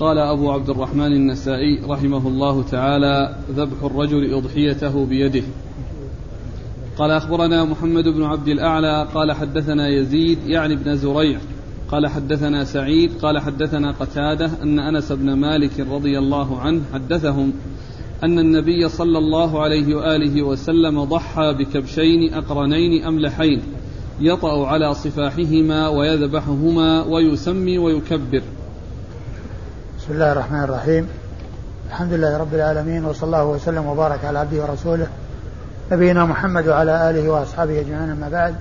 قال أبو عبد الرحمن النسائي رحمه الله تعالى ذبح الرجل أضحيته بيده. قال أخبرنا محمد بن عبد الأعلى قال حدثنا يزيد يعني بن زريع. قال حدثنا سعيد قال حدثنا قتادة أن أنس بن مالك رضي الله عنه حدثهم أن النبي صلى الله عليه وآله وسلم ضحى بكبشين أقرنين أملحين يطأ على صفاحهما ويذبحهما ويسمي ويكبر. بسم الله الرحمن الرحيم. الحمد لله رب العالمين وصلى الله وسلم وبارك على عبده ورسوله نبينا محمد وعلى آله وأصحابه أجمعين أما بعد.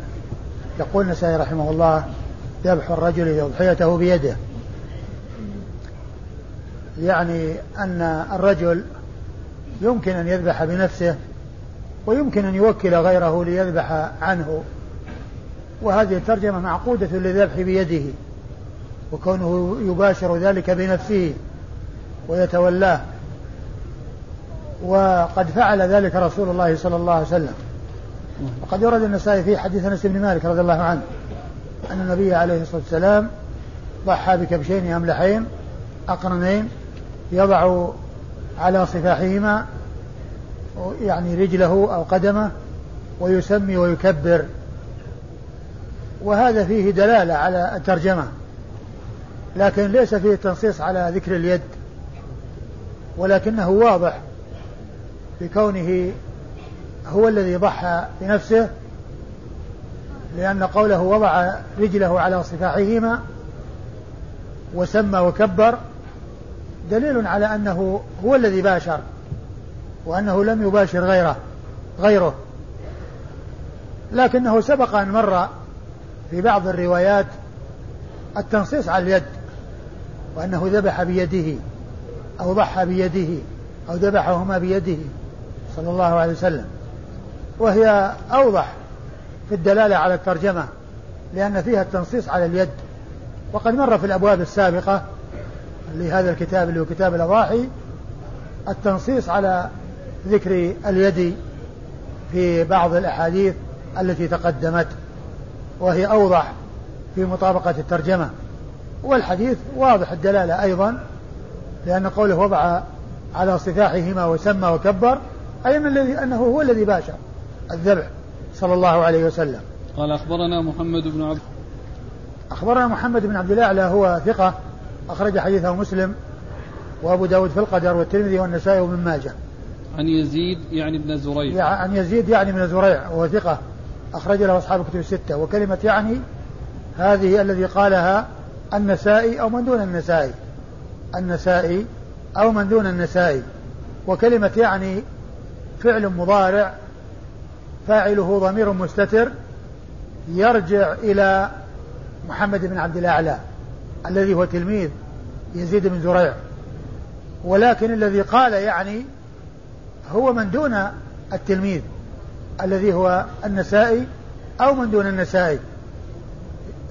يقول النسائي رحمه الله ذبح الرجل أضحيته بيده. يعني أن الرجل يمكن أن يذبح بنفسه ويمكن أن يوكل غيره ليذبح عنه. وهذه الترجمة معقودة للذبح بيده. وكونه يباشر ذلك بنفسه ويتولاه. وقد فعل ذلك رسول الله صلى الله عليه وسلم. وقد ورد النسائي في حديث أنس بن مالك رضي الله عنه أن النبي عليه الصلاة والسلام ضحى بكبشين أملحين أقرنين يضع على صفاحهما يعني رجله أو قدمه ويسمي ويكبر. وهذا فيه دلالة على الترجمة. لكن ليس فيه تنصيص على ذكر اليد ولكنه واضح بكونه هو الذي ضحى بنفسه لأن قوله وضع رجله على صفاحهما وسمى وكبر دليل على أنه هو الذي باشر وأنه لم يباشر غيره غيره. لكنه سبق أن مر في بعض الروايات التنصيص على اليد. وأنه ذبح بيده أو ضحى بيده أو ذبحهما بيده صلى الله عليه وسلم. وهي أوضح في الدلالة على الترجمة لأن فيها التنصيص على اليد. وقد مر في الأبواب السابقة لهذا الكتاب اللي هو كتاب الأضاحي التنصيص على ذكر اليد في بعض الأحاديث التي تقدمت وهي أوضح في مطابقة الترجمة. والحديث واضح الدلالة أيضا لأن قوله وضع على صفاحهما وسمى وكبر أي من الذي أنه هو الذي باشر الذبح صلى الله عليه وسلم. قال أخبرنا محمد بن عبد أخبرنا محمد بن عبد الأعلى هو ثقة أخرج حديثه مسلم وأبو داود في القدر والترمذي والنسائي وابن ماجه. عن يزيد يعني ابن زريع. عن يزيد يعني من زريع وهو ثقة أخرج له أصحاب الكتب الستة. وكلمة يعني هذه الذي قالها النسائي أو من دون النسائي. النسائي أو من دون النسائي. وكلمة يعني فعل مضارع فاعله ضمير مستتر يرجع إلى محمد بن عبد الأعلى الذي هو تلميذ يزيد بن زريع. ولكن الذي قال يعني هو من دون التلميذ الذي هو النسائي أو من دون النسائي.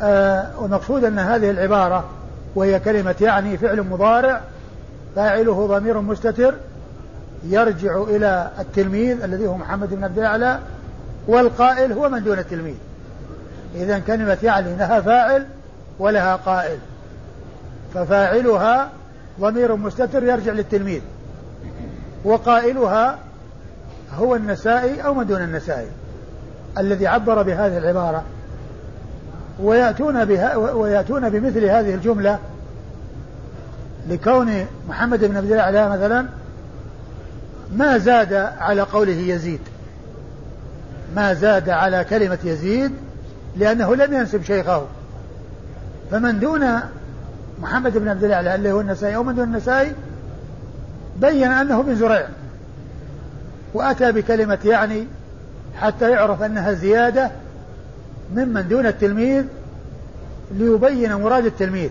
والمقصود أن هذه العبارة وهي كلمة يعني فعل مضارع فاعله ضمير مستتر يرجع إلى التلميذ الذي هو محمد بن عبد الأعلى والقائل هو من دون التلميذ. إذا كلمة يعني لها فاعل ولها قائل. ففاعلها ضمير مستتر يرجع للتلميذ. وقائلها هو النسائي أو من دون النسائي. الذي عبر بهذه العبارة ويأتون بها ويأتون بمثل هذه الجملة لكون محمد بن عبد الله مثلا ما زاد على قوله يزيد. ما زاد على كلمة يزيد لأنه لم ينسب شيخه. فمن دون محمد بن عبد الله اللي هو النسائي أو من دون النسائي بين أنه بن زريع. وأتى بكلمة يعني حتى يعرف أنها زيادة ممن دون التلميذ ليبين مراد التلميذ.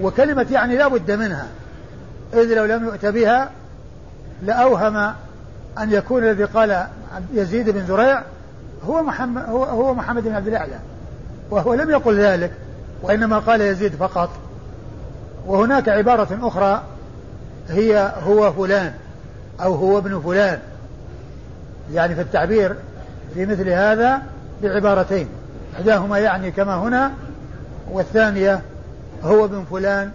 وكلمة يعني لا بد منها. إذ لو لم يؤت بها لأوهم أن يكون الذي قال يزيد بن زريع هو محمد هو, هو محمد بن عبد الأعلى. وهو لم يقل ذلك وإنما قال يزيد فقط. وهناك عبارة أخرى هي هو فلان أو هو ابن فلان. يعني في التعبير في مثل هذا بعبارتين. إحداهما يعني كما هنا والثانية هو ابن فلان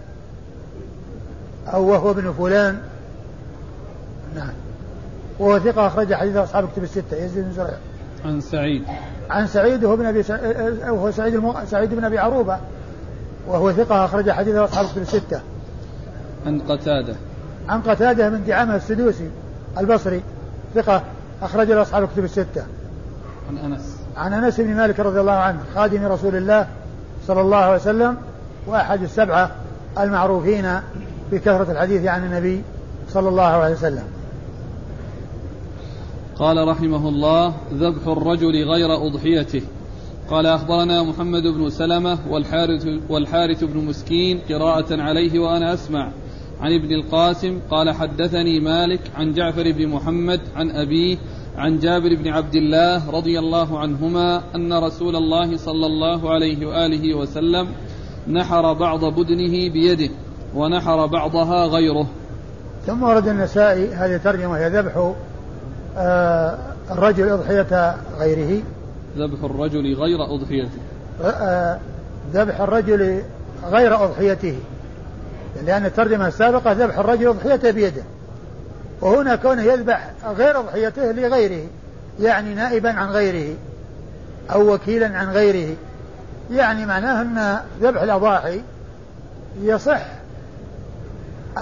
أو وهو ابن فلان. نعم. وهو ثقة أخرج حديث أصحاب كتب الستة. يزيد بن زرع عن سعيد. عن سعيد وهو بن أبي وهو سعيد المو... سعيد بن أبي عروبة. وهو ثقة أخرج حديث أصحاب كتب الستة. عن قتادة. عن قتادة من دعامة السدوسي البصري. ثقة أخرج له أصحاب الكتب الستة. عن أنس. عن أنس بن مالك رضي الله عنه خادم رسول الله صلى الله عليه وسلم وأحد السبعة المعروفين بكثرة الحديث عن النبي صلى الله عليه وسلم. قال رحمه الله ذبح الرجل غير أضحيته قال أخبرنا محمد بن سلمة والحارث, والحارث بن مسكين قراءة عليه وأنا أسمع عن ابن القاسم قال حدثني مالك عن جعفر بن محمد عن أبيه عن جابر بن عبد الله رضي الله عنهما أن رسول الله صلى الله عليه وآله وسلم نحر بعض بدنه بيده ونحر بعضها غيره. ثم ورد النسائي هذه الترجمة هي ذبح آه الرجل أضحية غيره. ذبح الرجل غير أضحيته. آه ذبح الرجل غير أضحيته. لأن الترجمة السابقة ذبح الرجل أضحيته بيده. وهنا كونه يذبح غير أضحيته لغيره يعني نائبا عن غيره أو وكيلا عن غيره. يعني معناه أن ذبح الأضاحي يصح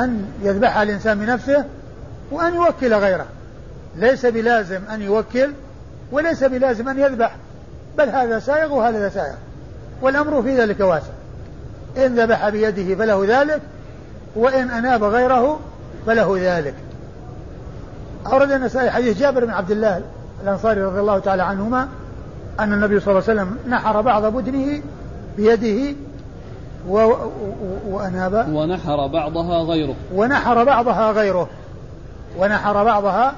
أن يذبحها الإنسان بنفسه وأن يوكل غيره. ليس بلازم أن يوكل وليس بلازم أن يذبح بل هذا سائغ وهذا سائغ والأمر في ذلك واسع. إن ذبح بيده فله ذلك وإن أناب غيره فله ذلك. أورد النسائي حديث جابر بن عبد الله الأنصاري رضي الله تعالى عنهما أن النبي صلى الله عليه وسلم نحر بعض بدنه بيده و... وأناب. ونحر بعضها غيره. ونحر بعضها غيره. ونحر بعضها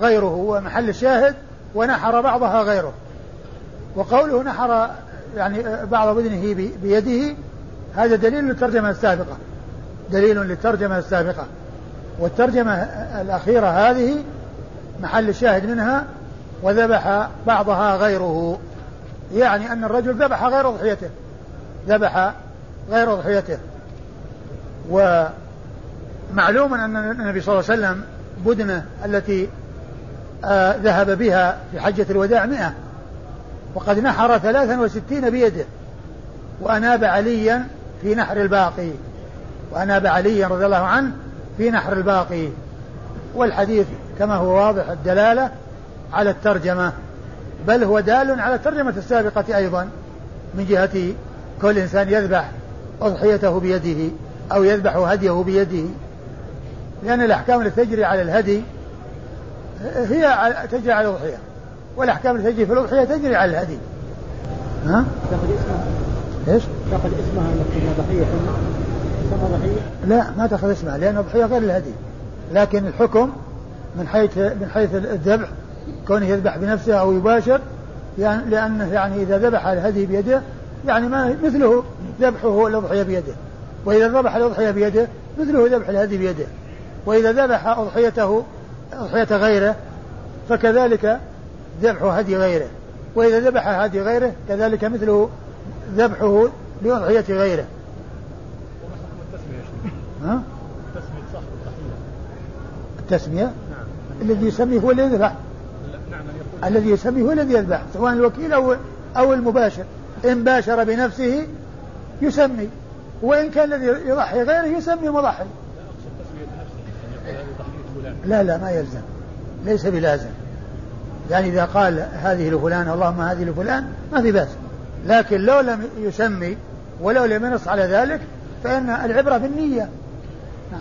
غيره. هو محل الشاهد. ونحر بعضها غيره. وقوله نحر يعني بعض بدنه بيده هذا دليل للترجمة السابقة. دليل للترجمة السابقة. والترجمة الأخيرة هذه محل الشاهد منها وذبح بعضها غيره. يعني أن الرجل ذبح غير أضحيته ذبح غير أضحيته ومعلوم أن النبي صلى الله عليه وسلم بدنة التي آه ذهب بها في حجة الوداع مئة. وقد نحر ثلاثا وستين بيده. وأناب عليا في نحر الباقي. وأناب عليا رضي الله عنه في نحر الباقي. والحديث كما هو واضح الدلالة على الترجمة بل هو دال على الترجمة السابقة أيضا من جهة كل إنسان يذبح أضحيته بيده أو يذبح هديه بيده. لأن الأحكام التي تجري على الهدي هي تجري على الأضحية والأحكام التي تجري في الأضحية تجري على الهدي. ها؟ تاخذ اسمها. إيش؟ تاخذ اسمها. ضحية ضحية؟ لا ما تأخذ اسمها لأن الضحية غير الهدي. لكن الحكم من حيث من حيث الذبح كونه يذبح بنفسه أو يباشر يعني لأنه يعني إذا ذبح الهدي بيده يعني ما مثله ذبحه الأضحية بيده. وإذا ذبح الأضحية بيده مثله ذبح الهدي بيده. وإذا ذبح أضحيته أضحية غيره فكذلك ذبح هدي غيره. وإذا ذبح هدي غيره كذلك مثله ذبحه لأضحية غيره. ها؟ التسمية نعم. الذي يسمي هو الذي يذبح. نعم الذي يسمي هو الذي يذبح سواء الوكيل أو أو المباشر. إن باشر بنفسه يسمي وإن كان الذي يضحي غيره يسمي مضحي. لا لا ما يلزم. ليس بلازم. يعني إذا قال هذه لفلان اللهم هذه لفلان ما في بأس. لكن لو لم يسمي ولو لم ينص على ذلك فإن العبرة بالنية. نعم.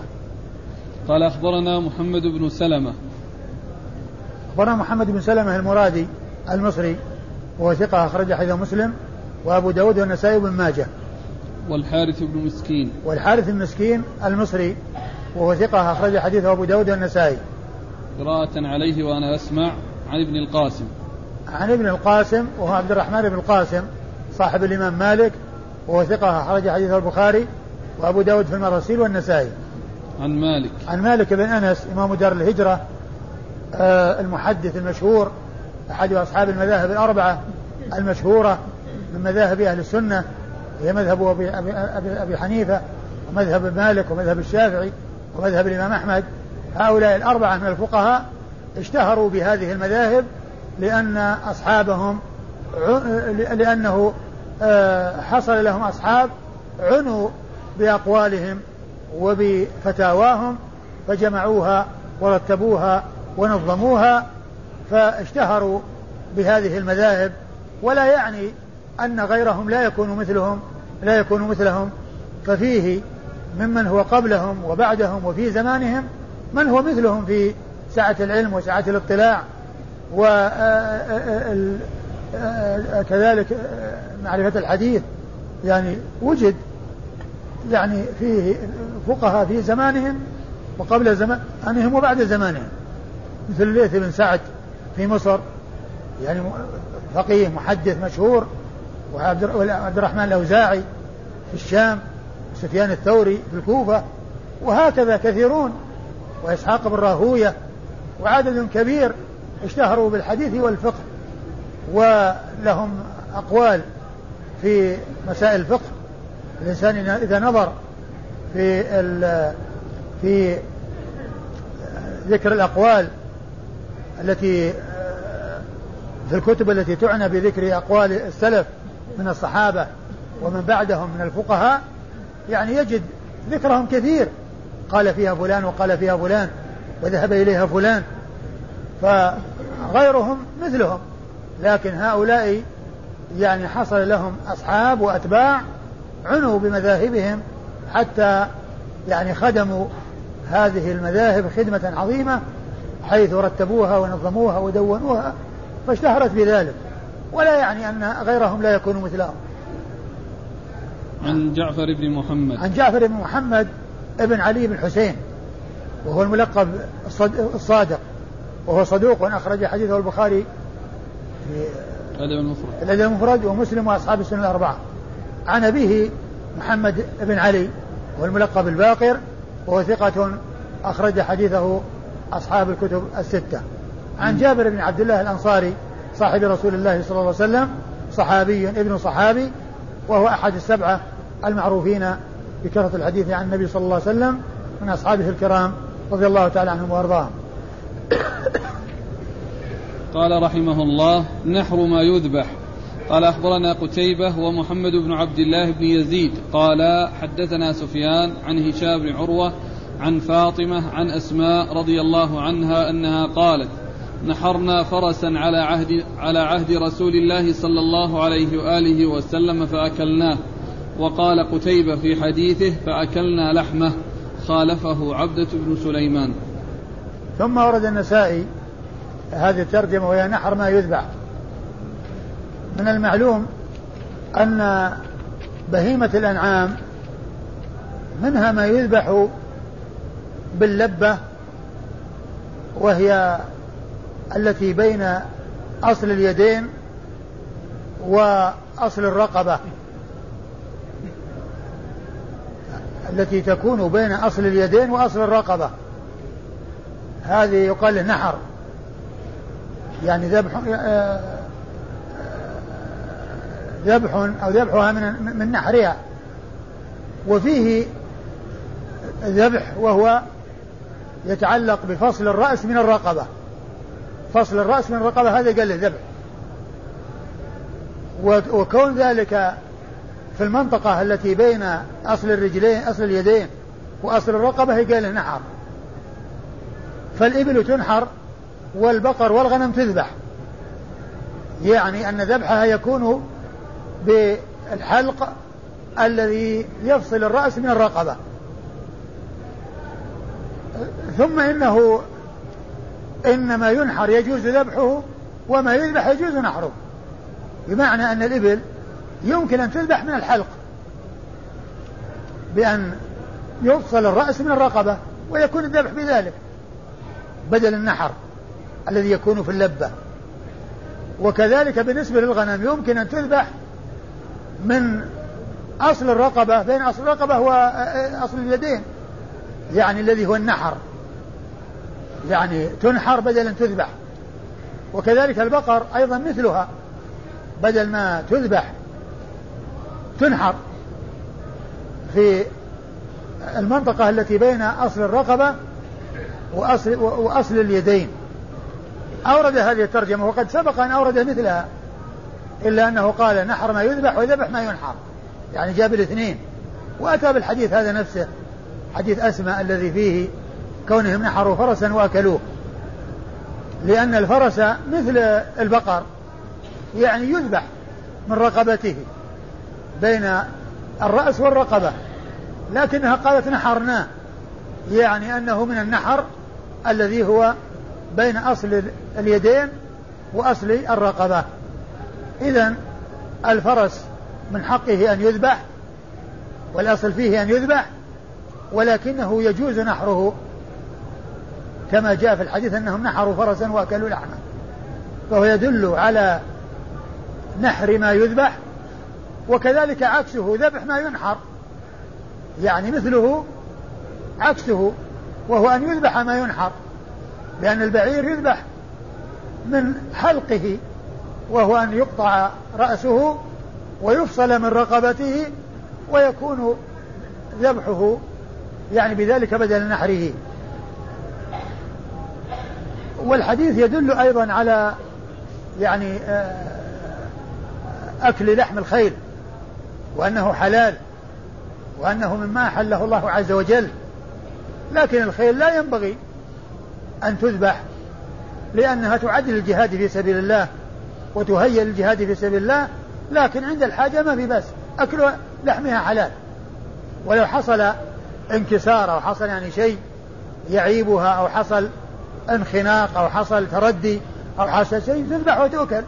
قال أخبرنا محمد بن سلمة. أخبرنا محمد بن سلمة المرادي المصري وهو ثقة أخرج حديث مسلم وأبو داود والنسائي بن ماجه. والحارث بن مسكين. والحارث المسكين المصري وهو ثقة أخرج حديثه أبو داود والنسائي. قراءة عليه وأنا أسمع عن ابن القاسم. عن ابن القاسم وهو عبد الرحمن بن القاسم صاحب الإمام مالك وهو ثقة أخرج حديثه البخاري وأبو داود في المراسيل والنسائي. عن مالك. عن مالك بن أنس إمام دار الهجرة آه المحدث المشهور أحد أصحاب المذاهب الأربعة المشهورة من مذاهب أهل السنة هي مذهب أبي, أبي, أبي, حنيفة ومذهب مالك ومذهب الشافعي ومذهب الإمام أحمد. هؤلاء الأربعة من الفقهاء اشتهروا بهذه المذاهب لأن أصحابهم لأنه آه، حصل لهم أصحاب عنوا بأقوالهم وبفتاواهم فجمعوها ورتبوها ونظموها فاشتهروا بهذه المذاهب. ولا يعني أن غيرهم لا يكون مثلهم لا يكون مثلهم. ففيه ممن هو قبلهم وبعدهم وفي زمانهم من هو مثلهم في سعة العلم وسعة الاطلاع. وكذلك معرفة الحديث. يعني وجد يعني فيه فقهاء في زمانهم وقبل زمانهم وبعد زمانهم. مثل الليث بن سعد في مصر يعني فقيه محدث مشهور وعبد الرحمن الأوزاعي في الشام سفيان الثوري في الكوفة وهكذا كثيرون وإسحاق بن راهوية وعدد كبير اشتهروا بالحديث والفقه ولهم أقوال في مسائل الفقه. الإنسان إذا نظر في في ذكر الأقوال التي في الكتب التي تعنى بذكر أقوال السلف من الصحابة ومن بعدهم من الفقهاء يعني يجد ذكرهم كثير. قال فيها فلان وقال فيها فلان وذهب إليها فلان فغيرهم مثلهم. لكن هؤلاء يعني حصل لهم أصحاب وأتباع عنوا بمذاهبهم حتى يعني خدموا هذه المذاهب خدمة عظيمة حيث رتبوها ونظموها ودونوها فاشتهرت بذلك. ولا يعني أن غيرهم لا يكونوا مثلهم. عن جعفر بن محمد. عن جعفر بن محمد ابن علي بن حسين وهو الملقب الصادق وهو صدوق أخرج حديثه البخاري في الأدب المفرد. الأدب المفرد ومسلم وأصحاب السنة الأربعة. عن أبيه محمد بن علي وهو الملقب الباقر وهو ثقة أخرج حديثه أصحاب الكتب الستة. عن جابر بن عبد الله الأنصاري صاحب رسول الله صلى الله عليه وسلم صحابي ابن صحابي وهو أحد السبعة المعروفين بكثرة الحديث عن النبي صلى الله عليه وسلم من أصحابه الكرام رضي الله تعالى عنهم وأرضاهم. قال رحمه الله نحر ما يذبح. قال أخبرنا قتيبة ومحمد بن عبد الله بن يزيد قال حدثنا سفيان عن هشام بن عروة عن فاطمة عن أسماء رضي الله عنها أنها قالت نحرنا فرسا على عهد على عهد رسول الله صلى الله عليه وآله وسلم فأكلناه. وقال قتيبة في حديثه فأكلنا لحمه خالفه عبدة بن سليمان. ثم ورد النسائي هذه الترجمة وهي نحر ما يذبح. من المعلوم أن بهيمة الأنعام منها ما يذبح باللبة وهي التي بين أصل اليدين وأصل الرقبة التي تكون بين أصل اليدين وأصل الرقبة. هذه يقال نحر يعني ذبح ذبح أو ذبحها من من نحرها. وفيه ذبح وهو يتعلق بفصل الرأس من الرقبة. فصل الرأس من الرقبة هذا قال له ذبح. وكون ذلك في المنطقة التي بين أصل الرجلين أصل اليدين وأصل الرقبة قال له نحر. فالإبل تنحر والبقر والغنم تذبح. يعني أن ذبحها يكون بالحلق الذي يفصل الرأس من الرقبة. ثم إنه إنما ينحر يجوز ذبحه وما يذبح يجوز نحره. بمعنى أن الإبل يمكن أن تذبح من الحلق بأن يفصل الرأس من الرقبة ويكون الذبح بذلك بدل النحر الذي يكون في اللبة. وكذلك بالنسبة للغنم يمكن أن تذبح من أصل الرقبة بين أصل الرقبة وأصل اليدين يعني الذي هو النحر. يعني تنحر بدل أن تذبح. وكذلك البقر أيضا مثلها بدل ما تذبح تنحر. في المنطقة التي بين أصل الرقبة وأصل, وأصل اليدين. أورد هذه الترجمة وقد سبق أن أورد مثلها. إلا أنه قال نحر ما يذبح وذبح ما ينحر. يعني جاب الاثنين. وأتى بالحديث هذا نفسه. حديث أسماء الذي فيه كونهم نحروا فرسا وأكلوه. لأن الفرس مثل البقر. يعني يذبح من رقبته بين الرأس والرقبة. لكنها قالت نحرناه. يعني أنه من النحر الذي هو بين أصل اليدين وأصل الرقبة. إذا الفرس من حقه أن يذبح والأصل فيه أن يذبح ولكنه يجوز نحره. كما جاء في الحديث أنهم نحروا فرسا وأكلوا لحما. فهو يدل على نحر ما يذبح وكذلك عكسه ذبح ما ينحر. يعني مثله عكسه وهو أن يذبح ما ينحر لأن البعير يذبح من حلقه. وهو أن يقطع رأسه ويفصل من رقبته ويكون ذبحه يعني بذلك بدل نحره. والحديث يدل أيضا على يعني آه، أكل لحم الخيل وأنه حلال وأنه مما أحله الله عز وجل. لكن الخيل لا ينبغي أن تذبح لأنها تعد للجهاد في سبيل الله. وتهيأ للجهاد في سبيل الله لكن عند الحاجة ما في بس أكل لحمها حلال. ولو حصل انكسار أو حصل يعني شيء يعيبها أو حصل انخناق أو حصل تردي أو حصل شيء تذبح وتؤكل.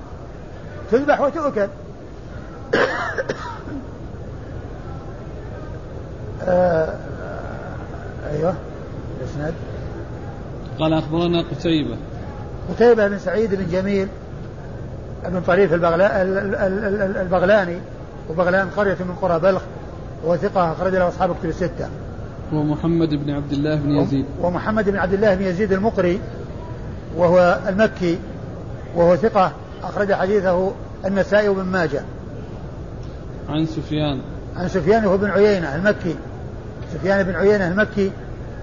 تذبح وتؤكل. آه أيوه الإسناد. قال أخبرنا قتيبة. قتيبة بن سعيد بن جميل. بن طريف البغلاني وبغلان قرية من قرى بلخ وثقة أخرج له أصحاب كتب الستة. ومحمد بن عبد الله بن يزيد. ومحمد بن عبد الله بن يزيد المقري وهو المكي وهو ثقة أخرج حديثه النسائي وابن ماجه. عن سفيان. عن سفيان وهو بن عيينة المكي. سفيان بن عيينة المكي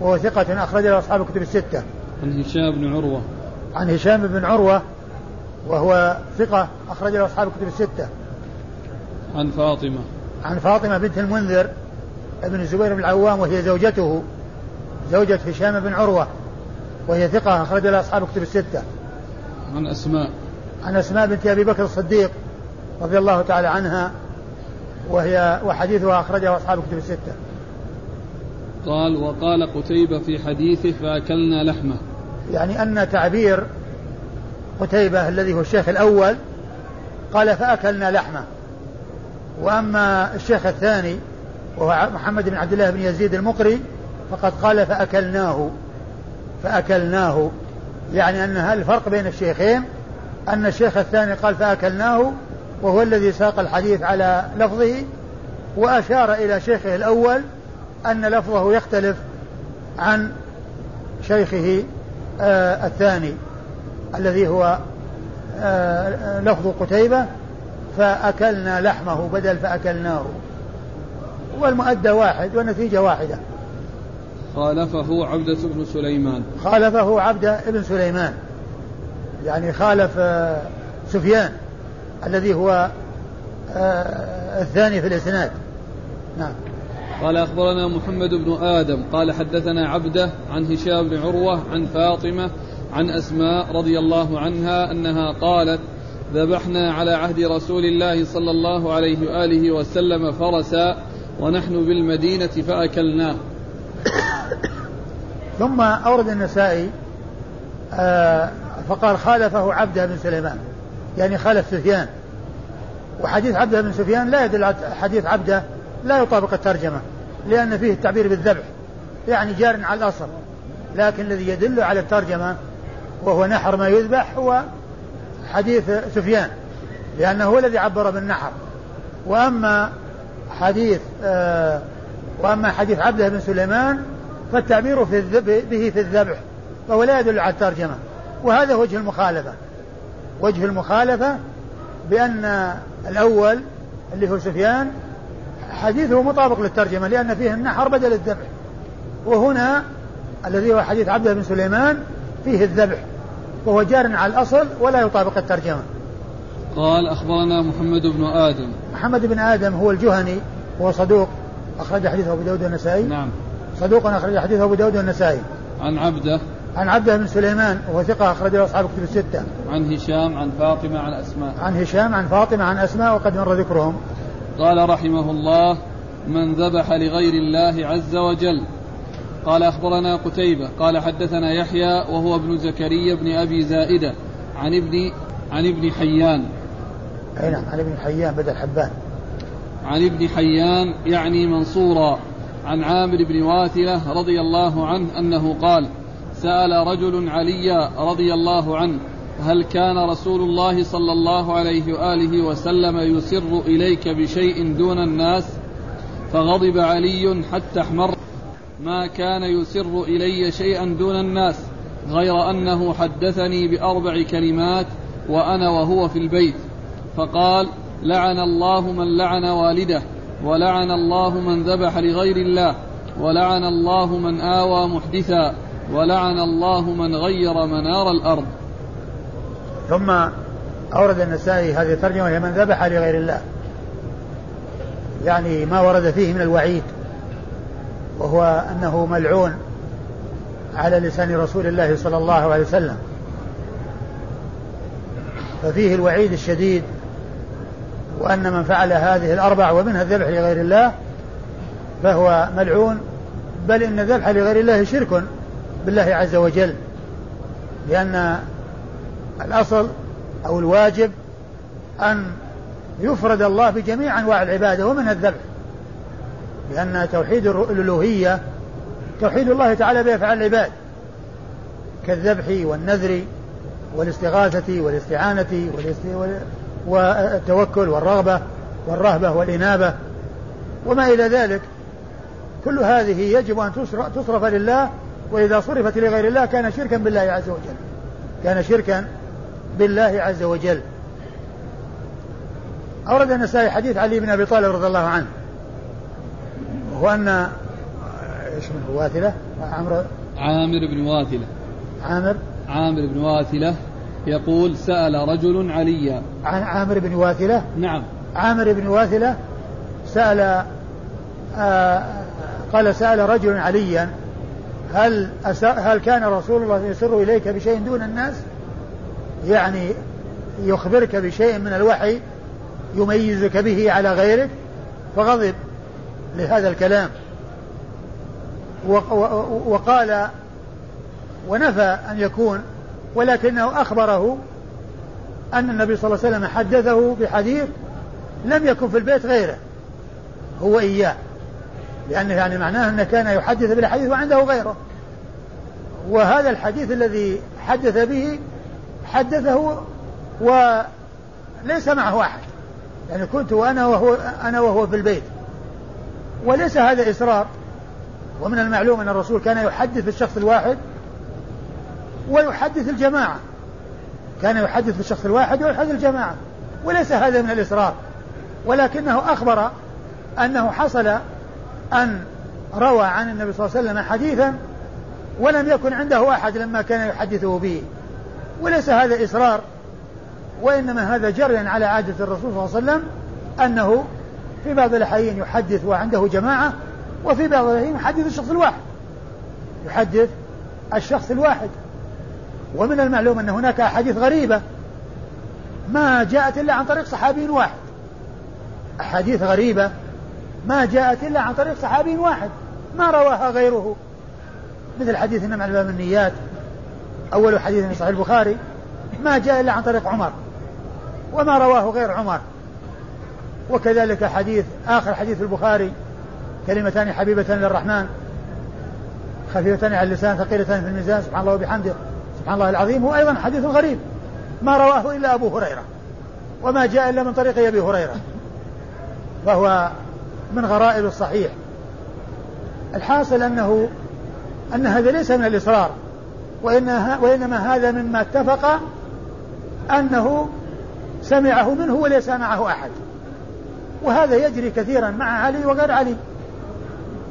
وهو ثقة أخرج له أصحاب الكتب الستة. عن هشام بن عروة. عن هشام بن عروة وهو ثقة أخرج له أصحاب الكتب الستة. عن فاطمة. عن فاطمة بنت المنذر ابن الزبير بن العوام وهي زوجته زوجة هشام بن عروة وهي ثقة أخرج لها أصحاب الكتب الستة. عن أسماء. عن أسماء بنت أبي بكر الصديق رضي الله تعالى عنها وهي وحديثها أخرجه أصحاب الكتب الستة. قال وقال قتيبة في حديثه فأكلنا لحمة يعني أن تعبير قتيبة الذي هو الشيخ الأول قال فأكلنا لحمة. وأما الشيخ الثاني وهو محمد بن عبد الله بن يزيد المقري فقد قال فأكلناه. فأكلناه. يعني أن الفرق بين الشيخين؟ أن الشيخ الثاني قال فأكلناه وهو الذي ساق الحديث على لفظه وأشار إلى شيخه الأول أن لفظه يختلف عن شيخه آه الثاني. الذي هو آه لفظ قتيبة فأكلنا لحمه بدل فأكلناه. والمؤدى واحد والنتيجة واحدة. خالفه عبدة بن سليمان. خالفه عبدة بن سليمان. يعني خالف آه، سفيان الذي هو آه، الثاني في الإسناد. نعم. قال أخبرنا محمد بن آدم قال حدثنا عبدة عن هشام بن عروة عن فاطمة عن أسماء رضي الله عنها أنها قالت ذبحنا على عهد رسول الله صلى الله عليه وآله وسلم فرسا ونحن بالمدينة فأكلناه. ثم أورد النسائي آه فقال خالفه عبده بن سليمان. يعني خالف سفيان. وحديث عبده بن سفيان لا يدل حديث عبده لا يطابق الترجمة لأن فيه التعبير بالذبح يعني جار على الأصل لكن الذي يدل على الترجمة وهو نحر ما يذبح هو حديث سفيان لأنه هو الذي عبر بالنحر. وأما حديث آه وأما حديث عبده بن سليمان فالتعبير في به في الذبح فهو لا يدل على الترجمة. وهذا وجه المخالفة. وجه المخالفة بأن الأول اللي هو سفيان حديثه مطابق للترجمة لأن فيه النحر بدل الذبح. وهنا الذي هو حديث عبده بن سليمان فيه الذبح. وهو جار على الأصل ولا يطابق الترجمة. قال أخبرنا محمد بن آدم. محمد بن آدم هو الجهني هو صدوق. أخرج حديثه أبو داود والنسائي. نعم. صدوق أخرج حديثه أبو داود والنسائي. عن عبده. عن عبده بن سليمان وهو ثقة أخرج له أصحاب كتب الستة. عن هشام عن فاطمة عن أسماء. عن هشام عن فاطمة عن أسماء وقد مر ذكرهم. قال رحمه الله من ذبح لغير الله عز وجل قال أخبرنا قتيبة قال حدثنا يحيى وهو ابن زكريا بن أبي زائدة عن ابن عن ابن حيان. أي نعم عن ابن حيان بدل حبان عن ابن حيان يعني منصورا عن عامر بن واثلة رضي الله عنه أنه قال سأل رجل عليا رضي الله عنه هل كان رسول الله صلى الله عليه وآله وسلم يسر إليك بشيء دون الناس؟ فغضب علي حتى احمر. ما كان يسر إلي شيئا دون الناس غير أنه حدثني بأربع كلمات وأنا وهو في البيت. فقال لعن الله من لعن والده ولعن الله من ذبح لغير الله ولعن الله من آوى محدثا ولعن الله من غير منار الأرض. ثم أورد النسائي هذه الترجمة هي من ذبح لغير الله. يعني ما ورد فيه من الوعيد. وهو أنه ملعون على لسان رسول الله صلى الله عليه وسلم. ففيه الوعيد الشديد وأن من فعل هذه الأربع ومنها الذبح لغير الله فهو ملعون بل إن الذبح لغير الله شرك بالله عز وجل لأن الأصل أو الواجب أن يفرد الله بجميع أنواع العبادة ومنها الذبح. لأن توحيد الألوهية توحيد الله تعالى بأفعال العباد. كالذبح والنذر والاستغاثة والاستعانة والتوكل والرغبة والرهبة والإنابة وما إلى ذلك. كل هذه يجب أن تصرف لله وإذا صرفت لغير الله كان شركا بالله عز وجل. كان شركا بالله عز وجل. أورد النسائي حديث علي بن أبي طالب رضي الله عنه. وهو أن إيش من واثلة؟ عمرو؟ عامر بن واثلة. عامر؟ عامر بن واثلة يقول سأل رجل عليا. عن عامر بن واثلة؟ نعم. عامر بن واثلة سأل آه قال سأل رجل عليا هل هل كان رسول الله يسر إليك بشيء دون الناس؟ يعني يخبرك بشيء من الوحي يميزك به على غيرك فغضب. لهذا الكلام. وقال ونفى أن يكون ولكنه أخبره أن النبي صلى الله عليه وسلم حدثه بحديث لم يكن في البيت غيره هو إياه. لأنه يعني معناه أنه كان يحدث بالحديث وعنده غيره. وهذا الحديث الذي حدث به حدثه وليس معه أحد. يعني كنت وأنا وهو أنا وهو في البيت. وليس هذا إصرار. ومن المعلوم أن الرسول كان يحدث الشخص الواحد ويحدث الجماعة. كان يحدث بالشخص الواحد ويحدث الجماعة. وليس هذا من الإصرار. ولكنه أخبر أنه حصل أن روى عن النبي صلى الله عليه وسلم حديثا ولم يكن عنده أحد لما كان يحدثه به. وليس هذا إصرار. وإنما هذا جري على عادة الرسول صلى الله عليه وسلم أنه في بعض الأحيان يحدث وعنده جماعة وفي بعض الأحيان يحدث الشخص الواحد. يحدث الشخص الواحد. ومن المعلوم أن هناك أحاديث غريبة ما جاءت إلا عن طريق صحابي واحد. أحاديث غريبة ما جاءت إلا عن طريق صحابي واحد. ما رواها غيره. مثل حديث إنما الباب النيات أول حديث في صحيح البخاري. ما جاء إلا عن طريق عمر. وما رواه غير عمر. وكذلك حديث آخر حديث البخاري كلمتان حبيبتان للرحمن خفيفتان على اللسان ثقيلتان في الميزان سبحان الله وبحمده سبحان الله العظيم هو أيضا حديث غريب ما رواه إلا أبو هريرة وما جاء إلا من طريق أبي هريرة فهو من غرائب الصحيح. الحاصل أنه أن هذا ليس من الإصرار وإنها وإنما هذا مما اتفق أنه سمعه منه وليس معه أحد. وهذا يجري كثيرا مع علي وغير علي.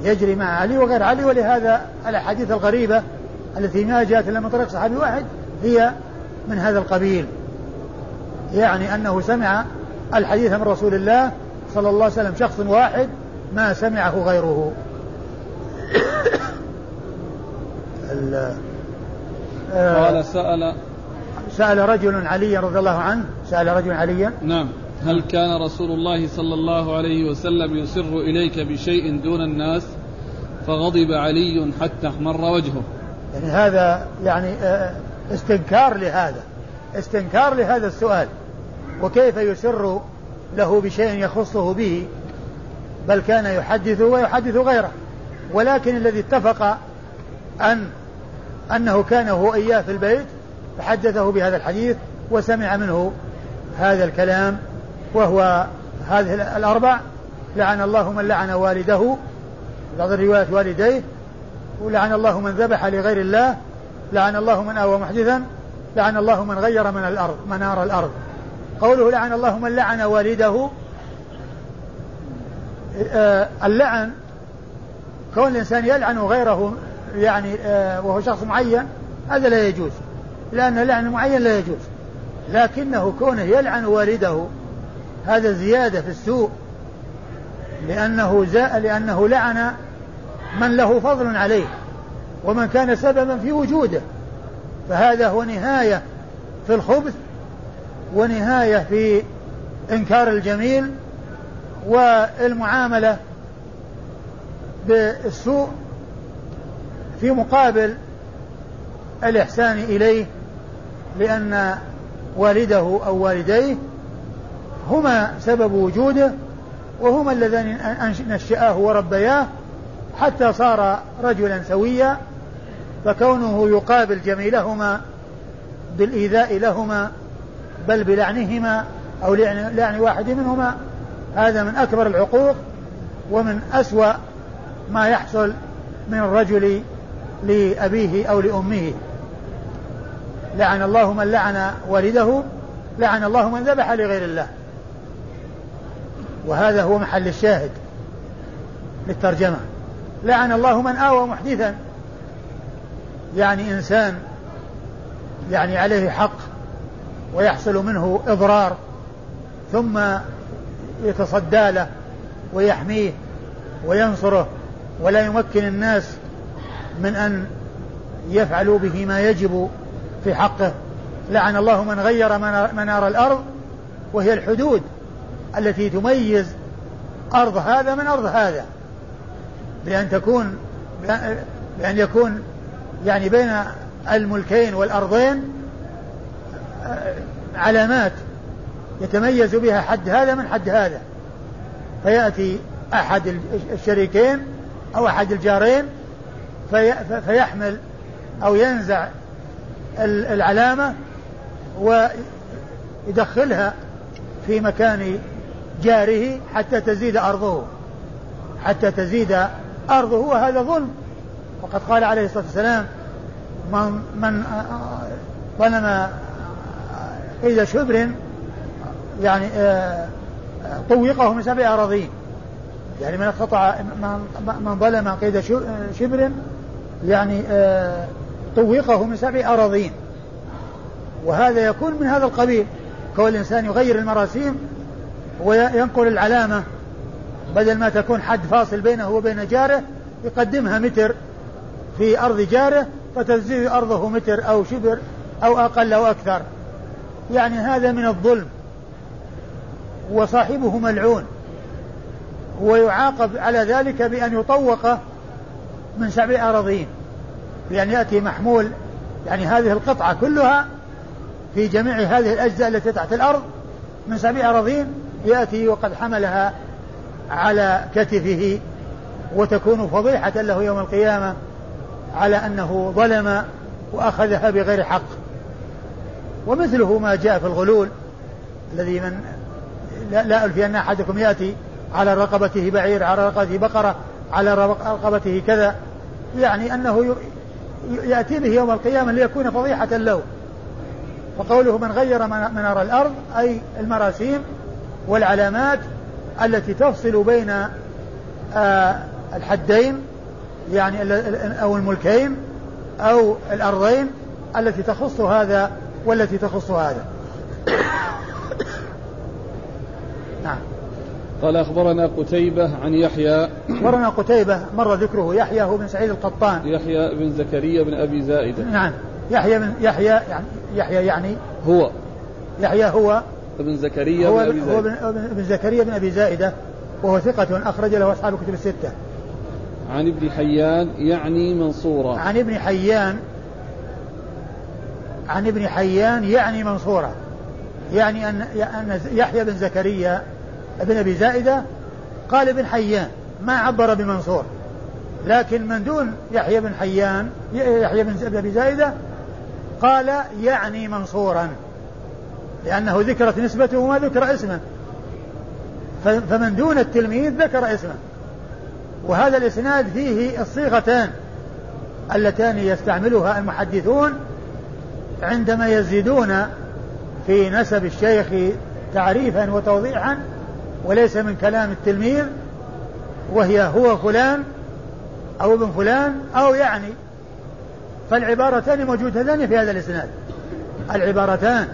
يجري مع علي وغير علي ولهذا الأحاديث الغريبة التي ما جاءت إلا من طريق صحابي واحد هي من هذا القبيل. يعني أنه سمع الحديث من رسول الله صلى الله عليه وسلم شخص واحد ما سمعه غيره. قال سأل سأل رجل عليا رضي الله عنه سأل رجل عليا نعم. هل كان رسول الله صلى الله عليه وسلم يسر إليك بشيء دون الناس؟ فغضب علي حتى احمر وجهه. يعني هذا يعني آه، استنكار لهذا استنكار لهذا السؤال. وكيف يسر له بشيء يخصه به؟ بل كان يحدثه ويحدث غيره. ولكن الذي اتفق أن أنه كان هو إياه في البيت فحدثه بهذا الحديث وسمع منه هذا الكلام. وهو هذه الأربع لعن الله من لعن والده بعض الروايات والديه ولعن الله من ذبح لغير الله لعن الله من آوى محدثا لعن الله من غير من الأرض منار الأرض. قوله لعن الله من لعن والده آه، اللعن كون الإنسان يلعن غيره يعني آه، وهو شخص معين هذا لا يجوز. لأن اللعن المعين لا يجوز. لكنه كونه يلعن والده هذا زيادة في السوء. لأنه زاء لأنه لعن من له فضل عليه ومن كان سببا في وجوده. فهذا هو نهاية في الخبث ونهاية في إنكار الجميل والمعاملة بالسوء في مقابل الإحسان إليه لأن والده أو والديه هما سبب وجوده وهما اللذان نشأه وربياه حتى صار رجلا سويا فكونه يقابل جميلهما بالإيذاء لهما بل بلعنهما أو لعن, واحد منهما هذا من أكبر العقوق ومن أسوأ ما يحصل من الرجل لأبيه أو لأمه. لعن الله من لعن والده لعن الله من ذبح لغير الله. وهذا هو محل الشاهد للترجمة. لعن الله من آوى محدثا. يعني إنسان يعني عليه حق ويحصل منه إضرار ثم يتصدى له ويحميه وينصره ولا يمكن الناس من أن يفعلوا به ما يجب في حقه. لعن الله من غير منار الأرض وهي الحدود. التي تميز أرض هذا من أرض هذا. بأن تكون بأن يكون يعني بين الملكين والأرضين آه، علامات يتميز بها حد هذا من حد هذا. فيأتي أحد الشريكين أو أحد الجارين في فيحمل أو ينزع العلامة ويدخلها في مكان جاره حتى تزيد أرضه. حتى تزيد أرضه وهذا ظلم. وقد قال عليه الصلاة والسلام من من ظلم قيد شبر يعني آه، طوقه من سبع أراضين. يعني من قطع من ظلم قيد شبر يعني آه، طوقه من سبع أراضين. وهذا يكون من هذا القبيل. كون الإنسان يغير المراسيم وينقل العلامة بدل ما تكون حد فاصل بينه وبين جاره يقدمها متر في أرض جاره فتزيد أرضه متر أو شبر أو أقل أو أكثر. يعني هذا من الظلم وصاحبه ملعون ويعاقب على ذلك بأن يطوق من سبع أراضين. بأن يأتي محمول يعني هذه القطعة كلها في جميع هذه الأجزاء التي تحت الأرض من سبع أراضين يأتي وقد حملها على كتفه وتكون فضيحة له يوم القيامة على أنه ظلم وأخذها بغير حق. ومثله ما جاء في الغلول الذي من لا, لا ألفي أن أحدكم يأتي على رقبته بعير على رقبته بقرة على رقبته كذا يعني أنه يأتي به يوم القيامة ليكون فضيحة له. فقوله من غير منار الأرض أي المراسيم والعلامات التي تفصل بين آه الحدين يعني أو الملكين أو الأرضين التي تخص هذا والتي تخص هذا. نعم. قال أخبرنا قتيبة عن يحيى. أخبرنا قتيبة مر ذكره يحيى هو بن سعيد القطان. يحيى بن زكريا بن أبي زائدة. نعم. يحيى بن يحيى يعني يحيى يعني هو. يحيى هو ابن زكريا هو بن هو ابن زكريا بن أبي زائدة وهو ثقة أخرج له أصحاب الكتب الستة. عن ابن حيان يعني منصورا عن ابن حيان عن ابن حيان يعني منصورا يعني أن أن يحيى بن زكريا بن أبي زائدة قال ابن حيان ما عبر بمنصور. لكن من دون يحيى بن حيان يحيى بن أبي زائدة قال يعني منصورا. لأنه ذكرت نسبته وما ذكر اسمه. فمن دون التلميذ ذكر اسمه. وهذا الإسناد فيه الصيغتان اللتان يستعملها المحدثون عندما يزيدون في نسب الشيخ تعريفا وتوضيحا وليس من كلام التلميذ وهي هو فلان أو ابن فلان أو يعني. فالعبارتان موجودتان في هذا الإسناد. العبارتان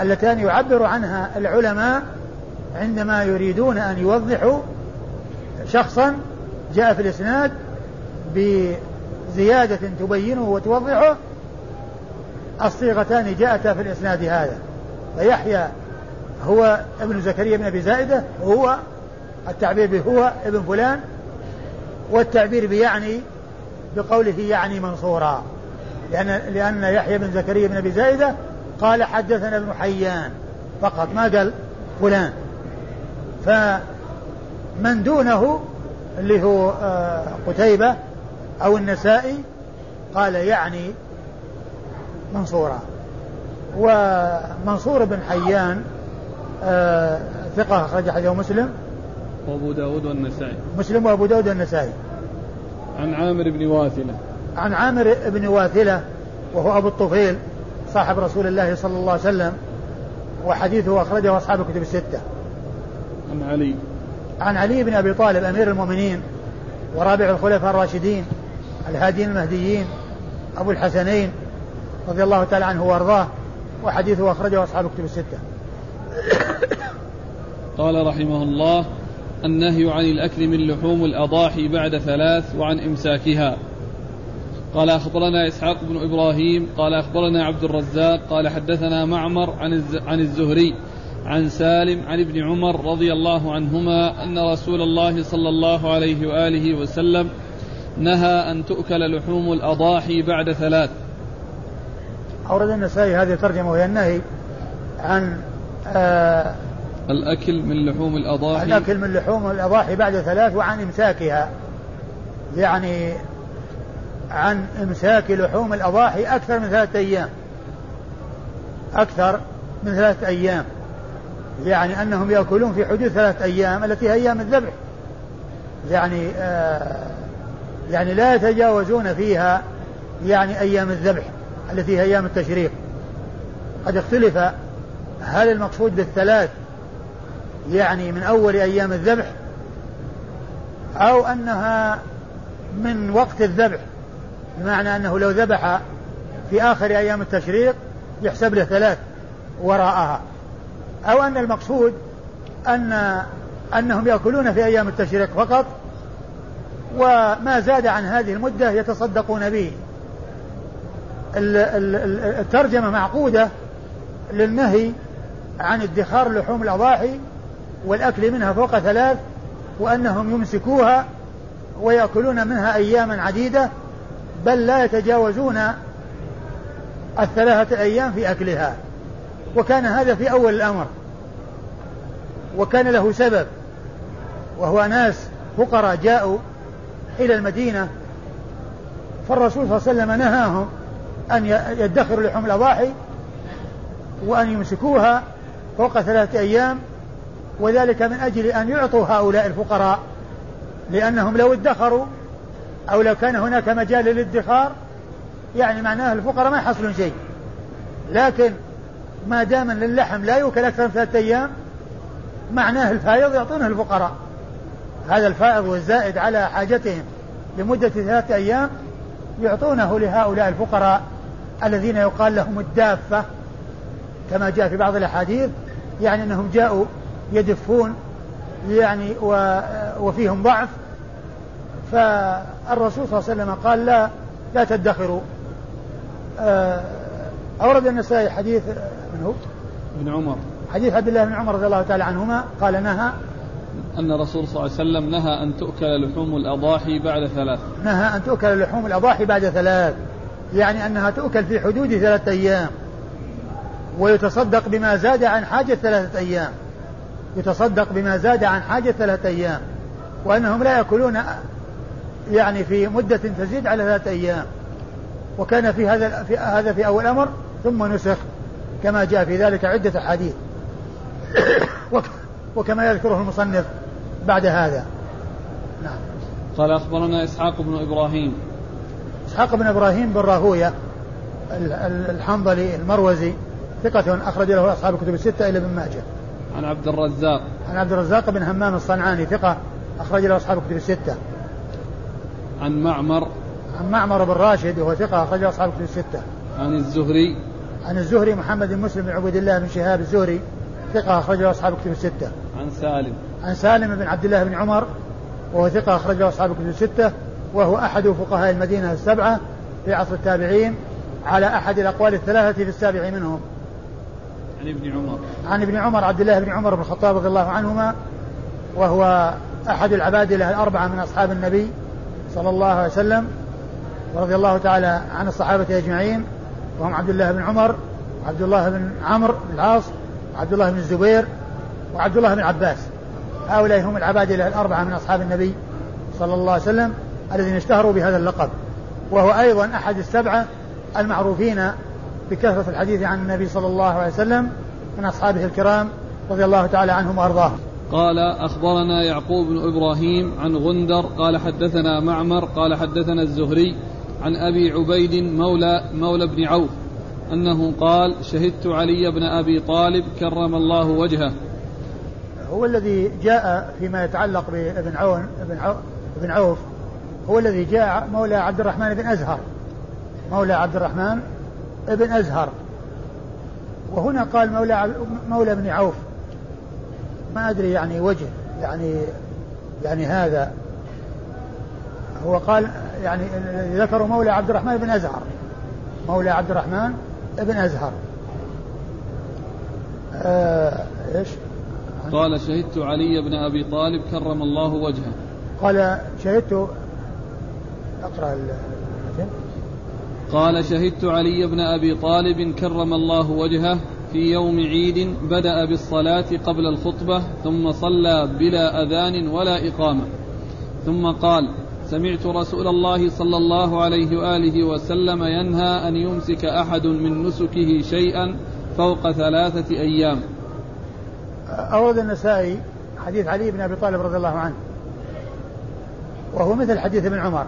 اللتان يعبر عنها العلماء عندما يريدون أن يوضحوا شخصا جاء في الإسناد بزيادة تبينه وتوضحه الصيغتان جاءتا في الإسناد هذا. فيحيى هو ابن زكريا بن أبي زائدة وهو التعبير بهو ابن فلان والتعبير بيعني بقوله يعني منصورا لأن لأن يحيى بن زكريا بن أبي زائدة قال حدثنا ابن حيان فقط ما قال فلان. فمن دونه اللي هو آه، قتيبة أو النسائي قال يعني منصورا ومنصور بن حيان آه ثقة أخرج حديثه مسلم. وأبو داود والنسائي. مسلم وأبو داود والنسائي. عن عامر بن واثلة. عن عامر بن واثلة وهو أبو الطفيل. صاحب رسول الله صلى الله عليه وسلم وحديثه أخرجه أصحاب الكتب الستة. عن علي. عن علي بن أبي طالب أمير المؤمنين ورابع الخلفاء الراشدين الهاديين المهديين أبو الحسنين رضي الله تعالى عنه وأرضاه وحديثه أخرجه أصحاب الكتب الستة. قال رحمه الله النهي عن الأكل من لحوم الأضاحي بعد ثلاث وعن إمساكها. قال أخبرنا إسحاق بن إبراهيم قال أخبرنا عبد الرزاق قال حدثنا معمر عن عن الزهري عن سالم عن ابن عمر رضي الله عنهما أن رسول الله صلى الله عليه وآله وسلم نهى أن تؤكل لحوم الأضاحي بعد ثلاث. أورد النسائي هذه الترجمة وهي النهي عن آه الأكل من لحوم الأضاحي. الأكل من لحوم الأضاحي بعد ثلاث وعن إمساكها يعني عن إمساك لحوم الأضاحي أكثر من ثلاثة أيام. أكثر من ثلاثة أيام. يعني أنهم يأكلون في حدود ثلاثة أيام التي هي أيام الذبح. يعني آه يعني لا يتجاوزون فيها يعني أيام الذبح التي هي أيام التشريق. قد اختلف هل المقصود بالثلاث يعني من أول أيام الذبح أو أنها من وقت الذبح. بمعنى أنه لو ذبح في آخر أيام التشريق يحسب له ثلاث وراءها. أو أن المقصود أن أنهم يأكلون في أيام التشريق فقط وما زاد عن هذه المدة يتصدقون به. الترجمة معقودة للنهي عن ادخار لحوم الأضاحي والأكل منها فوق ثلاث وأنهم يمسكوها ويأكلون منها أياما عديدة. بل لا يتجاوزون الثلاثة أيام في أكلها. وكان هذا في أول الأمر. وكان له سبب. وهو ناس فقراء جاءوا إلى المدينة. فالرسول صلى الله عليه وسلم نهاهم أن يدخروا لحوم الأضاحي وأن يمسكوها فوق ثلاثة أيام. وذلك من أجل أن يعطوا هؤلاء الفقراء. لأنهم لو ادخروا أو لو كان هناك مجال للادخار يعني معناه الفقراء ما يحصلون شيء. لكن ما دام اللحم لا يؤكل أكثر من ثلاثة أيام معناه الفايض يعطونه الفقراء. هذا الفائض والزائد على حاجتهم لمدة ثلاثة أيام يعطونه لهؤلاء الفقراء الذين يقال لهم الدافة كما جاء في بعض الأحاديث يعني أنهم جاءوا يدفون يعني وفيهم ضعف فالرسول صلى الله عليه وسلم قال لا لا تدخروا. آه، أورد النسائي حديث من هو؟ ابن عمر. حديث عبد الله بن عمر رضي الله تعالى عنهما قال نهى. أن الرسول صلى الله عليه وسلم نهى أن تؤكل لحوم الأضاحي بعد ثلاث. نهى أن تؤكل لحوم الأضاحي بعد ثلاث. يعني أنها تؤكل في حدود ثلاثة أيام. ويتصدق بما زاد عن حاجة ثلاثة أيام. يتصدق بما زاد عن حاجة ثلاثة أيام. وأنهم لا يأكلون يعني في مدة تزيد على ثلاثة أيام وكان في هذا في هذا في أول أمر ثم نسخ كما جاء في ذلك عدة أحاديث وكما يذكره المصنف بعد هذا نعم قال أخبرنا إسحاق بن إبراهيم إسحاق بن إبراهيم بن راهوية الحنظلي المروزي ثقة أخرج له أصحاب الكتب الستة إلى ابن ماجه. عن عبد الرزاق. عن عبد الرزاق بن همام الصنعاني ثقة أخرج له أصحاب الكتب الستة. عن معمر. عن معمر بن راشد وهو ثقة أخرج أصحاب الكتب الستة. عن الزهري. عن الزهري محمد بن مسلم بن عبد الله بن شهاب الزهري ثقة أخرج أصحاب الكتب الستة. عن سالم. عن سالم بن عبد الله بن عمر وهو ثقة أخرج أصحاب الكتب الستة وهو أحد فقهاء المدينة السبعة في عصر التابعين على أحد الأقوال الثلاثة في السابع منهم عن ابن عمر عن ابن عمر عبد الله بن عمر بن الخطاب رضي الله عنهما وهو أحد العبادلة الأربعة من أصحاب النبي صلى الله عليه وسلم ورضي الله تعالى عن الصحابة أجمعين وهم عبد الله بن عمر وعبد الله بن عمرو بن العاص وعبد الله بن الزبير وعبد الله بن عباس. هؤلاء هم العبادلة الأربعة من أصحاب النبي صلى الله عليه وسلم الذين اشتهروا بهذا اللقب. وهو أيضا أحد السبعة المعروفين بكثرة الحديث عن النبي صلى الله عليه وسلم من أصحابه الكرام رضي الله تعالى عنهم وأرضاهم. قال أخبرنا يعقوب بن إبراهيم عن غندر قال حدثنا معمر قال حدثنا الزهري عن أبي عبيد مولى مولى بن عوف أنه قال شهدت علي بن أبي طالب كرم الله وجهه. هو الذي جاء فيما يتعلق بابن عون ابن عوف, ابن عوف. هو الذي جاء مولى عبد الرحمن بن أزهر. مولى عبد الرحمن ابن أزهر. وهنا قال مولى مولى بن عوف. ما أدري يعني وجه يعني يعني هذا. هو قال يعني ذكروا مولى عبد الرحمن بن أزهر. مولى عبد الرحمن بن أزهر. آه إيش؟ قال شهدت علي بن أبي طالب كرم الله وجهه. قال شهدت اقرأ قال شهدت علي بن أبي طالب كرم الله وجهه. في يوم عيد بدأ بالصلاة قبل الخطبة ثم صلى بلا أذان ولا إقامة. ثم قال سمعت رسول الله صلى الله عليه وآله وسلم ينهى أن يمسك أحد من نسكه شيئا فوق ثلاثة أيام. أورد النسائي حديث علي بن أبي طالب رضي الله عنه وهو مثل حديث ابن عمر.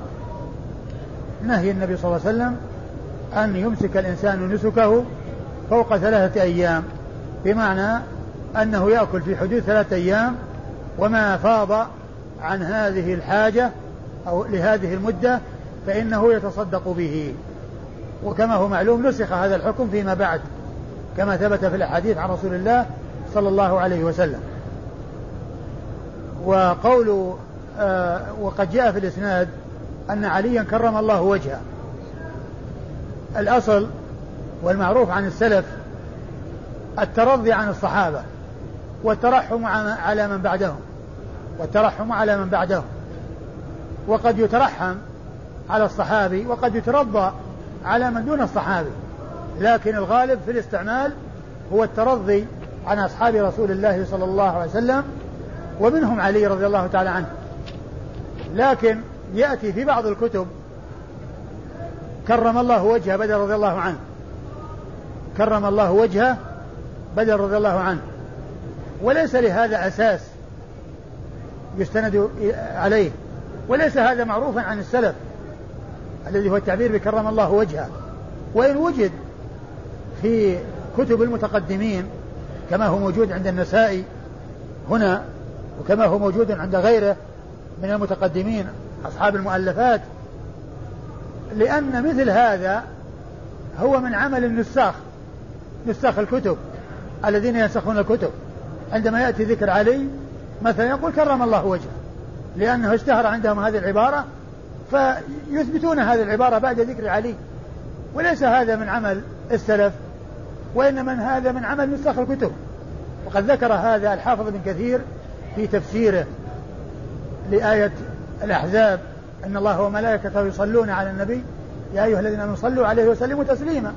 نهي النبي صلى الله عليه وسلم أن يمسك الإنسان نسكه فوق ثلاثة أيام بمعنى أنه يأكل في حدود ثلاثة أيام وما فاض عن هذه الحاجة أو لهذه المدة فإنه يتصدق به. وكما هو معلوم نسخ هذا الحكم فيما بعد كما ثبت في الأحاديث عن رسول الله صلى الله عليه وسلم. وقول آه وقد جاء في الإسناد أن عليا كرم الله وجهه. الأصل والمعروف عن السلف الترضي عن الصحابة والترحم على من بعدهم والترحم على من بعدهم. وقد يترحم على الصحابي وقد يترضى على من دون الصحابي. لكن الغالب في الاستعمال هو الترضي عن أصحاب رسول الله صلى الله عليه وسلم ومنهم علي رضي الله تعالى عنه. لكن يأتي في بعض الكتب كرم الله وجهه بدر رضي الله عنه. كرم الله وجهه بدر رضي الله عنه. وليس لهذا أساس يستند عليه. وليس هذا معروفا عن السلف الذي هو التعبير بكرم الله وجهه. وإن وجد في كتب المتقدمين كما هو موجود عند النسائي هنا وكما هو موجود عند غيره من المتقدمين أصحاب المؤلفات لأن مثل هذا هو من عمل النساخ. نساخ الكتب الذين ينسخون الكتب. عندما يأتي ذكر علي مثلا يقول كرم الله وجهه لأنه اشتهر عندهم هذه العبارة فيثبتون هذه العبارة بعد ذكر علي. وليس هذا من عمل السلف وإنما هذا من عمل نسخ الكتب. وقد ذكر هذا الحافظ بن كثير في تفسيره لآية الأحزاب إن الله وملائكته يصلون على النبي يا أيها الذين آمنوا صلوا عليه وسلموا تسليما.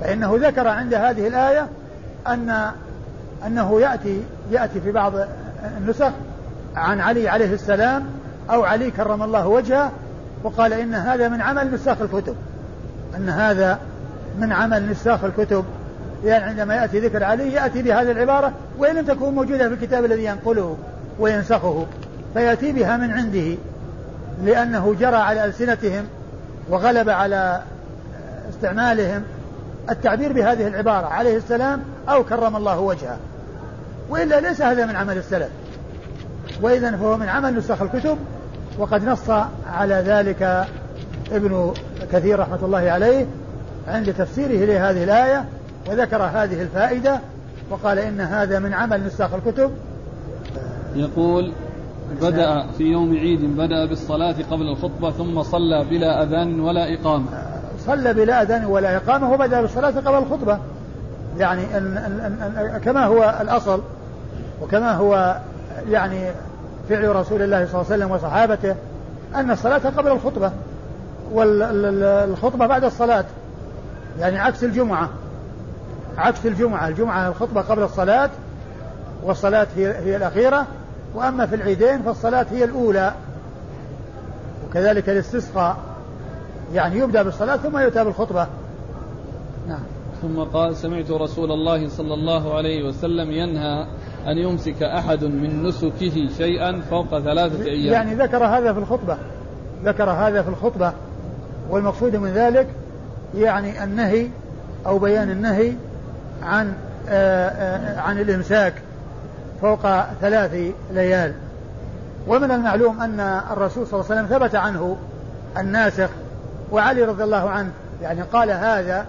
فإنه ذكر عند هذه الآية أن أنه يأتي يأتي في بعض النسخ عن علي عليه السلام أو علي كرم الله وجهه وقال إن هذا من عمل نساخ الكتب. أن هذا من عمل نساخ الكتب. يعني عندما يأتي ذكر علي يأتي بهذه العبارة وإن لم تكن موجودة في الكتاب الذي ينقله وينسخه. فيأتي بها من عنده لأنه جرى على ألسنتهم وغلب على استعمالهم التعبير بهذه العبارة عليه السلام أو كرم الله وجهه. وإلا ليس هذا من عمل السلف. وإذا فهو من عمل نسخ الكتب وقد نص على ذلك ابن كثير رحمة الله عليه عند تفسيره لهذه الآية وذكر هذه الفائدة وقال إن هذا من عمل نساخ الكتب. يقول بدأ في يوم عيد بدأ بالصلاة قبل الخطبة ثم صلى بلا أذان ولا إقامة. صلى بلا أذان ولا إقامة وبدأ بالصلاة قبل الخطبة. يعني أن أن أن كما هو الأصل وكما هو يعني فعل رسول الله صلى الله عليه وسلم وصحابته أن الصلاة قبل الخطبة والخطبة بعد الصلاة. يعني عكس الجمعة. عكس الجمعة. الجمعة الخطبة قبل الصلاة والصلاة هي, هي الأخيرة وأما في العيدين فالصلاة هي الأولى. وكذلك الاستسقاء. يعني يبدأ بالصلاة ثم يؤتى بالخطبة. نعم. ثم قال سمعت رسول الله صلى الله عليه وسلم ينهى أن يمسك أحد من نسكه شيئا فوق ثلاثة أيام. يعني ذكر هذا في الخطبة. ذكر هذا في الخطبة. والمقصود من ذلك يعني النهي أو بيان النهي عن آآ آآ عن الإمساك فوق ثلاث ليال. ومن المعلوم أن الرسول صلى الله عليه وسلم ثبت عنه الناسخ وعلي رضي الله عنه يعني قال هذا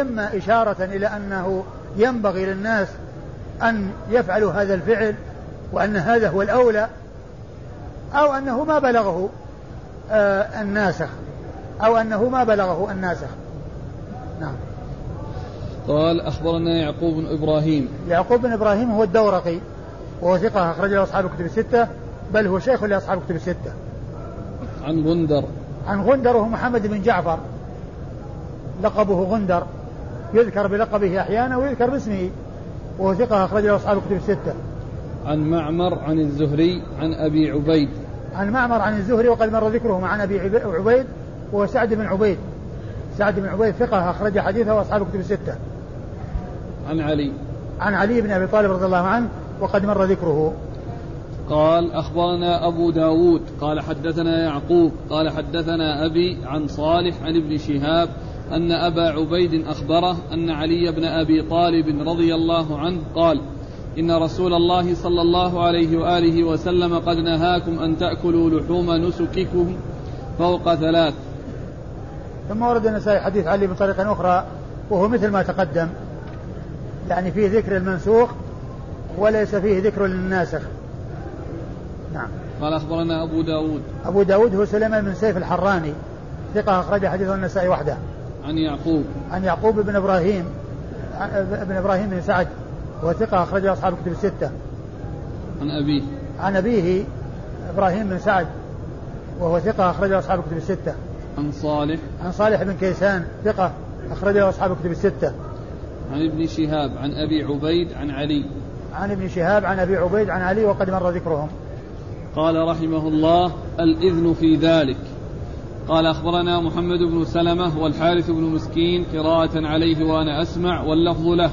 إما إشارة إلى أنه ينبغي للناس أن يفعلوا هذا الفعل وأن هذا هو الأولى أو أنه ما بلغه آه الناسخ. أو أنه ما بلغه الناسخ. نعم. قال أخبرنا يعقوب بن إبراهيم. يعقوب بن إبراهيم هو الدورقي وهو ثقة أخرج له أصحاب الكتب الستة بل هو شيخ لأصحاب الكتب الستة. عن غندر عن غندر وهو محمد بن جعفر. لقبه غندر. يذكر بلقبه أحيانا ويذكر باسمه. وهو ثقة أخرج له أصحاب الكتب الستة. عن معمر عن الزهري عن أبي عبيد. عن معمر عن الزهري وقد مر ذكره عن أبي عبيد وهو سعد بن عبيد. سعد بن عبيد ثقة أخرج حديثه وأصحاب الكتب الستة. عن علي. عن علي بن أبي طالب رضي الله عنه وقد مر ذكره. قال أخبرنا أبو داود قال حدثنا يعقوب قال حدثنا أبي عن صالح عن ابن شهاب أن أبا عبيد أخبره أن علي بن أبي طالب رضي الله عنه قال إن رسول الله صلى الله عليه وآله وسلم قد نهاكم أن تأكلوا لحوم نسككم فوق ثلاث. ثم ورد النسائي حديث علي بطريقة أخرى وهو مثل ما تقدم. يعني فيه ذكر المنسوخ وليس فيه ذكر للناسخ. نعم. قال أخبرنا أبو داود. أبو داود هو سليمان بن سيف الحراني. ثقة أخرج حديثه النسائي وحده. عن يعقوب. عن يعقوب بن إبراهيم بن إبراهيم بن سعد وهو ثقة أخرجه أصحاب الكتب الستة. عن أبيه. عن أبيه إبراهيم بن سعد وهو ثقة أخرجه أصحاب الكتب الستة. عن صالح. عن صالح بن كيسان ثقة أخرجه أصحاب الكتب الستة. عن ابن شهاب عن أبي عبيد عن علي. عن ابن شهاب عن أبي عبيد عن علي وقد مر ذكرهم. قال رحمه الله الإذن في ذلك. قال أخبرنا محمد بن سلمة والحارث بن مسكين قراءة عليه وأنا أسمع واللفظ له.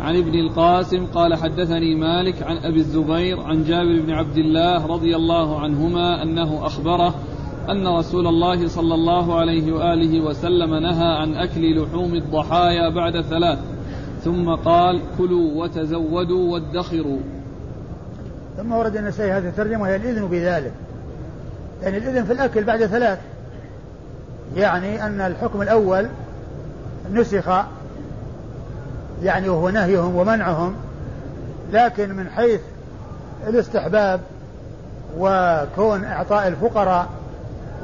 عن ابن القاسم قال حدثني مالك عن أبي الزبير عن جابر بن عبد الله رضي الله عنهما أنه أخبره أن رسول الله صلى الله عليه وآله وسلم نهى عن أكل لحوم الضحايا بعد ثلاث ثم قال كلوا وتزودوا وادخروا. ثم ورد النسائي هذه الترجمة وهي الإذن بذلك. يعني الإذن في الأكل بعد ثلاث. يعني أن الحكم الأول نسخ يعني وهو نهيهم ومنعهم لكن من حيث الاستحباب وكون إعطاء الفقراء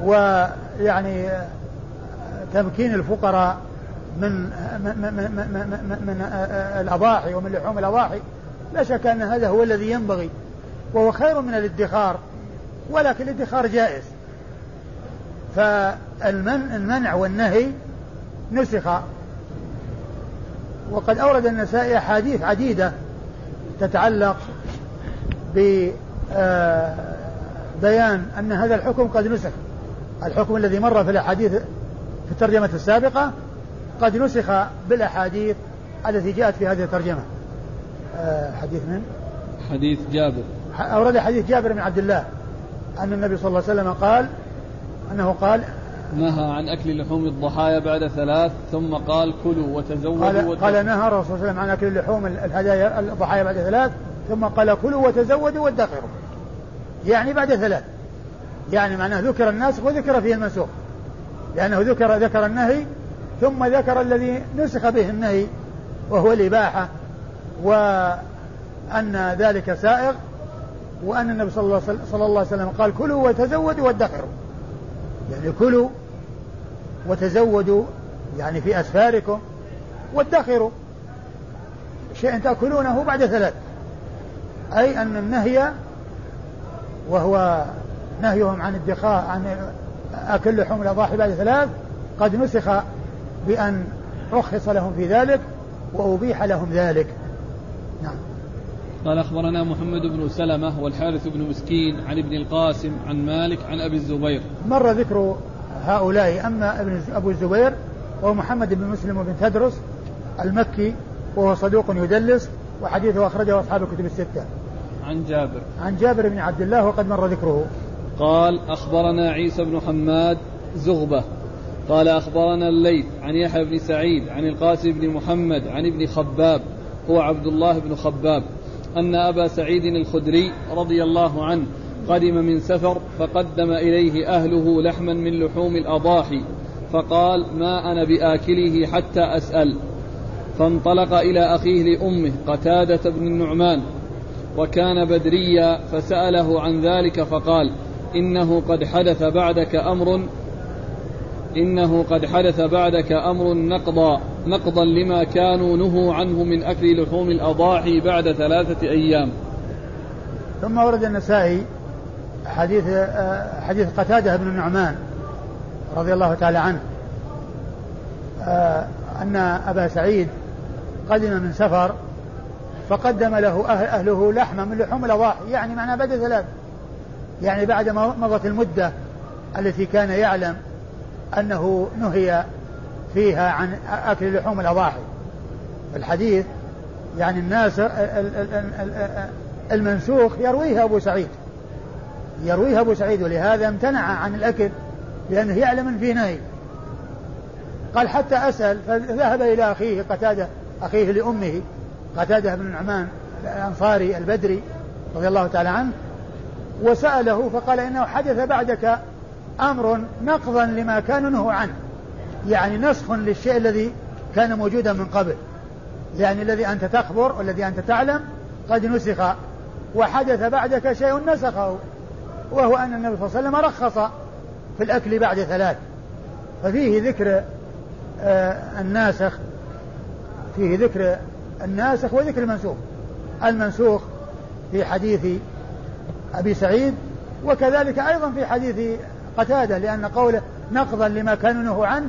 ويعني تمكين الفقراء من من, من, من, من, الأضاحي ومن لحوم الأضاحي لا شك أن هذا هو الذي ينبغي. وهو خير من الادخار ولكن الادخار جائز. فالمنع والنهي نسخ. وقد أورد النسائي أحاديث عديدة تتعلق ببيان آه، أن هذا الحكم قد نسخ. الحكم الذي مر في الأحاديث في الترجمة السابقة قد نسخ بالأحاديث التي جاءت في هذه الترجمة. آه، حديث من؟ حديث جابر. أورد حديث جابر بن عبد الله أن النبي صلى الله عليه وسلم قال أنه قال نهى عن أكل لحوم الضحايا بعد ثلاث ثم قال كلوا وتزودوا قال, قال نهى الرسول صلى الله عليه وسلم عن أكل لحوم الهدايا الضحايا بعد ثلاث ثم قال كلوا وتزودوا وادخروا. يعني بعد ثلاث. يعني معناه ذكر الناسخ وذكر فيه المنسوخ لأنه ذكر ذكر النهي ثم ذكر الذي نسخ به النهي وهو الإباحة وأن ذلك سائغ. وأن النبي صلى الله, صلى الله عليه وسلم قال كلوا وتزودوا وادخروا. يعني كلوا وتزودوا يعني في أسفاركم وادخروا. شيء تأكلونه بعد ثلاث. أي أن النهي وهو نهيهم عن الدخاء عن أكل لحوم الأضاحي بعد ثلاث قد نسخ بأن رخص لهم في ذلك وأبيح لهم ذلك. نعم. قال أخبرنا محمد بن سلمة والحارث بن مسكين عن ابن القاسم عن مالك عن أبي الزبير. مر ذكر هؤلاء أما ابن أبو الزبير وهو محمد بن مسلم بن تدرس المكي وهو صدوق يدلس وحديثه أخرجه أصحاب الكتب الستة. عن جابر. عن جابر بن عبد الله وقد مر ذكره. قال أخبرنا عيسى بن حماد زغبة. قال أخبرنا الليث عن يحيى بن سعيد عن القاسم بن محمد عن ابن خباب. هو عبد الله بن خباب. أن أبا سعيد الخدري رضي الله عنه قدم من سفر فقدم إليه أهله لحما من لحوم الأضاحي فقال ما أنا بآكله حتى أسأل. فانطلق إلى أخيه لأمه قتادة بن النعمان وكان بدريا فسأله عن ذلك فقال إنه قد حدث بعدك أمر إنه قد حدث بعدك أمر نقضا نقضا لما كانوا نهوا عنه من أكل لحوم الأضاحي بعد ثلاثة أيام. ثم ورد النسائي حديث حديث قتادة بن النعمان رضي الله تعالى عنه أن أبا سعيد قدم من سفر فقدم له أهل أهله لحما من لحوم الأضاحي يعني معناه بعد ثلاث. يعني بعد ما مضت المدة التي كان يعلم أنه نهي فيها عن أكل لحوم الأضاحي. الحديث يعني الناس المنسوخ يرويه أبو سعيد. يرويه أبو سعيد ولهذا امتنع عن الأكل لأنه يعلم أن فيه نهي. قال حتى أسأل فذهب إلى أخيه قتادة أخيه لأمه قتادة بن النعمان الأنصاري البدري رضي الله تعالى عنه وسأله فقال إنه حدث بعدك أمر نقضا لما كانوا نهوا عنه. يعني نسخ للشيء الذي كان موجودا من قبل. يعني الذي أنت تخبر والذي أنت تعلم قد نسخ. وحدث بعدك شيء نسخه. وهو أن النبي صلى الله عليه وسلم رخص في الأكل بعد ثلاث. ففيه ذكر آه الناسخ. فيه ذكر الناسخ وذكر المنسوخ. المنسوخ في حديث أبي سعيد وكذلك أيضا في حديث قتادة لأن قوله نقضا لما نهوا عنه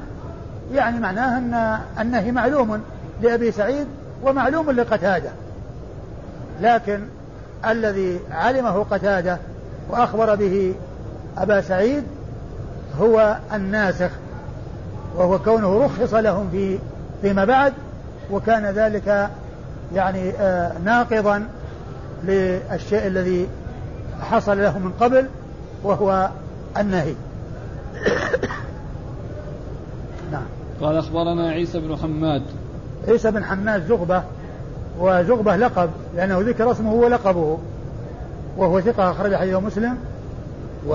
يعني معناه أن النهي معلوم لأبي سعيد ومعلوم لقتادة. لكن الذي علمه قتادة وأخبر به أبا سعيد هو الناسخ وهو كونه رخص لهم في فيما بعد وكان ذلك يعني آه ناقضا للشيء الذي حصل له من قبل وهو النهي. قال أخبرنا عيسى بن حماد. عيسى بن حماد زغبة وزغبة لقب لأنه ذكر اسمه ولقبه وهو ثقة أخرج حديثه مسلم و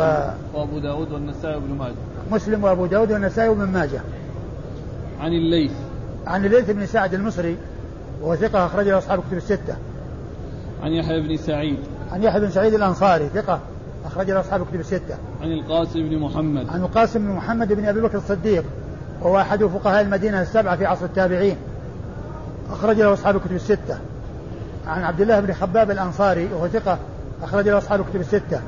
وأبو داود والنسائي وابن ماجه. مسلم وأبو داود والنسائي وابن ماجه. عن الليث. عن الليث بن سعد المصري وهو ثقة أخرج له أصحاب كتب الستة. عن يحيى بن سعيد. عن يحيى بن سعيد الأنصاري ثقة أخرج له أصحاب كتب الستة. عن القاسم بن محمد. عن القاسم بن محمد بن أبي بكر الصديق. وهو أحد فقهاء المدينة السبعة في عصر التابعين. أخرج له أصحاب الكتب الستة. عن عبد الله بن خباب الأنصاري وهو ثقة أخرج له أصحاب الكتب الستة.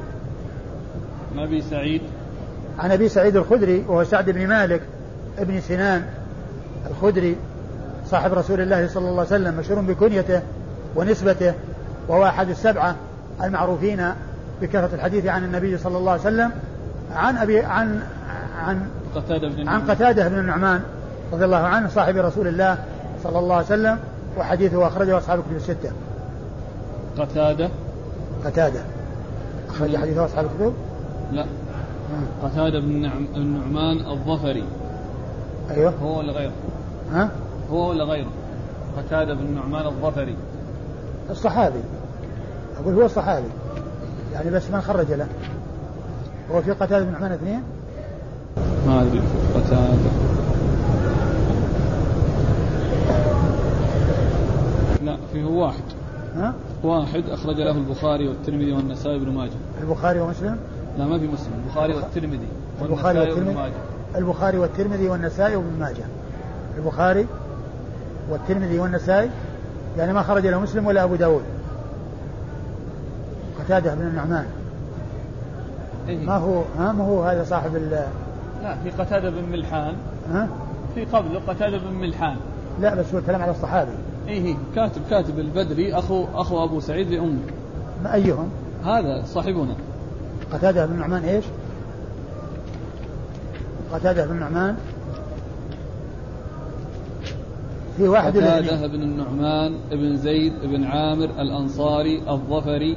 عن أبي سعيد. عن أبي سعيد الخدري وهو سعد بن مالك ابن سنان الخدري صاحب رسول الله صلى الله عليه وسلم مشهور بكنيته ونسبته وهو أحد السبعة المعروفين بكثرة الحديث عن النبي صلى الله عليه وسلم. عن أبي عن عن قتادة بن عن قتادة بن النعمان رضي الله عنه صاحب رسول الله صلى الله عليه وسلم وحديثه أخرجه أصحاب الكتب الستة. قتادة؟ قتادة. أخرج حديثه أصحاب الكتب؟ لا. آه. قتادة بن نعم- النعمان الظفري. أيوه. هو ولا غيره؟ ها؟ هو ولا غيره؟ قتادة بن النعمان الظفري. الصحابي. أقول هو الصحابي. يعني بس ما خرج له. هو في قتادة بن نعمان اثنين؟ ما أدري قتادة لا فيه واحد. ها؟ واحد أخرج له البخاري والترمذي والنسائي بن ماجه. البخاري ومسلم؟ لا ما في مسلم البخاري والترمذي البخاري والترمذي؟ البخاري والترمذي والنسائي وابن ماجه. البخاري والترمذي والنسائي؟ يعني ما خرج له مسلم ولا أبو داود. قتادة بن النعمان. إيه؟ ما هو ها ما هو هذا صاحب ال لا في قتادة بن ملحان. ها؟ في قبله قتادة بن ملحان. لا بس هو الكلام على الصحابي. إيه كاتب كاتب البدري أخو أخو أبو سعيد لأمه ما أيهم؟ هذا صاحبنا. قتادة بن النعمان إيش؟ قتادة بن النعمان في واحد؟ قتادة بن النعمان بن زيد بن عامر الأنصاري الظفري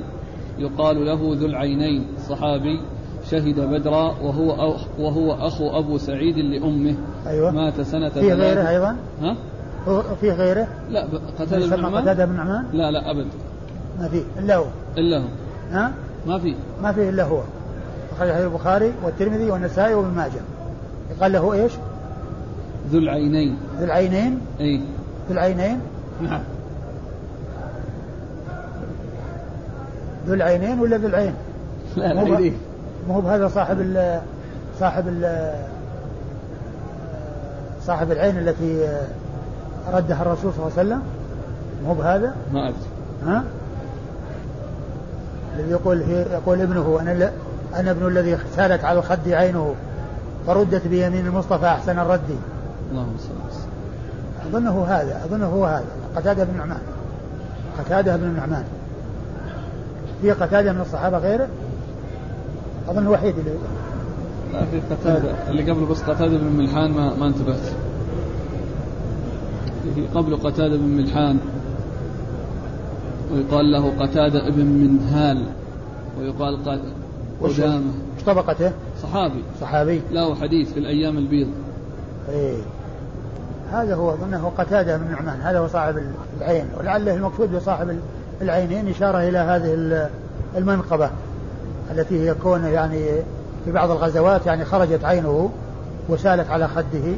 يقال له ذو العينين صحابي. شهد بدرا وهو أخ وهو أخو أبو سعيد لأمه أيوه. مات سنة في غيره أيضا؟ ها؟ في غيره؟ لا قتادة بن النعمان قتادة بن النعمان لا لا أبد. ما فيه إلا هو. إلا هو. ها؟ ما في. ما فيه إلا هو. أخرج حديث البخاري والترمذي والنسائي وابن ماجه. قال له إيش؟ ذو العينين. ذو العينين؟ أي. ذو العينين؟ نعم. ذو العينين ولا ذو العين؟ لا العينين. ما هو بهذا صاحب ال صاحب ال صاحب العين التي ردها الرسول صلى الله عليه وسلم؟ مو بهذا؟ ما أدري. ها؟ الذي يقول يقول ابنه أنا ل- أنا ابن الذي سالت على الخد عينه فردت بيمين المصطفى أحسن الرد. اللهم صل وسلم أظنه هذا أظنه هو هذا. قتادة بن نعمان. قتادة بن نعمان. في قتادة من الصحابة غيره؟ أظن الوحيد اللي لا في قتادة. اللي قبله بس قتادة بن ملحان ما, ما انتبهت. في قبله قتادة بن ملحان. ويقال له قتادة ابن منهال. ويقال قدامة. وش طبقته؟ صحابي. صحابي. له حديث في الأيام البيض. إيه. هذا هو أظنه قتادة بن نعمان هذا هو صاحب العين. ولعله المقصود بصاحب العينين إشارة إلى هذه ال- المنقبة. التي هي كون يعني في بعض الغزوات يعني خرجت عينه وسالت على خده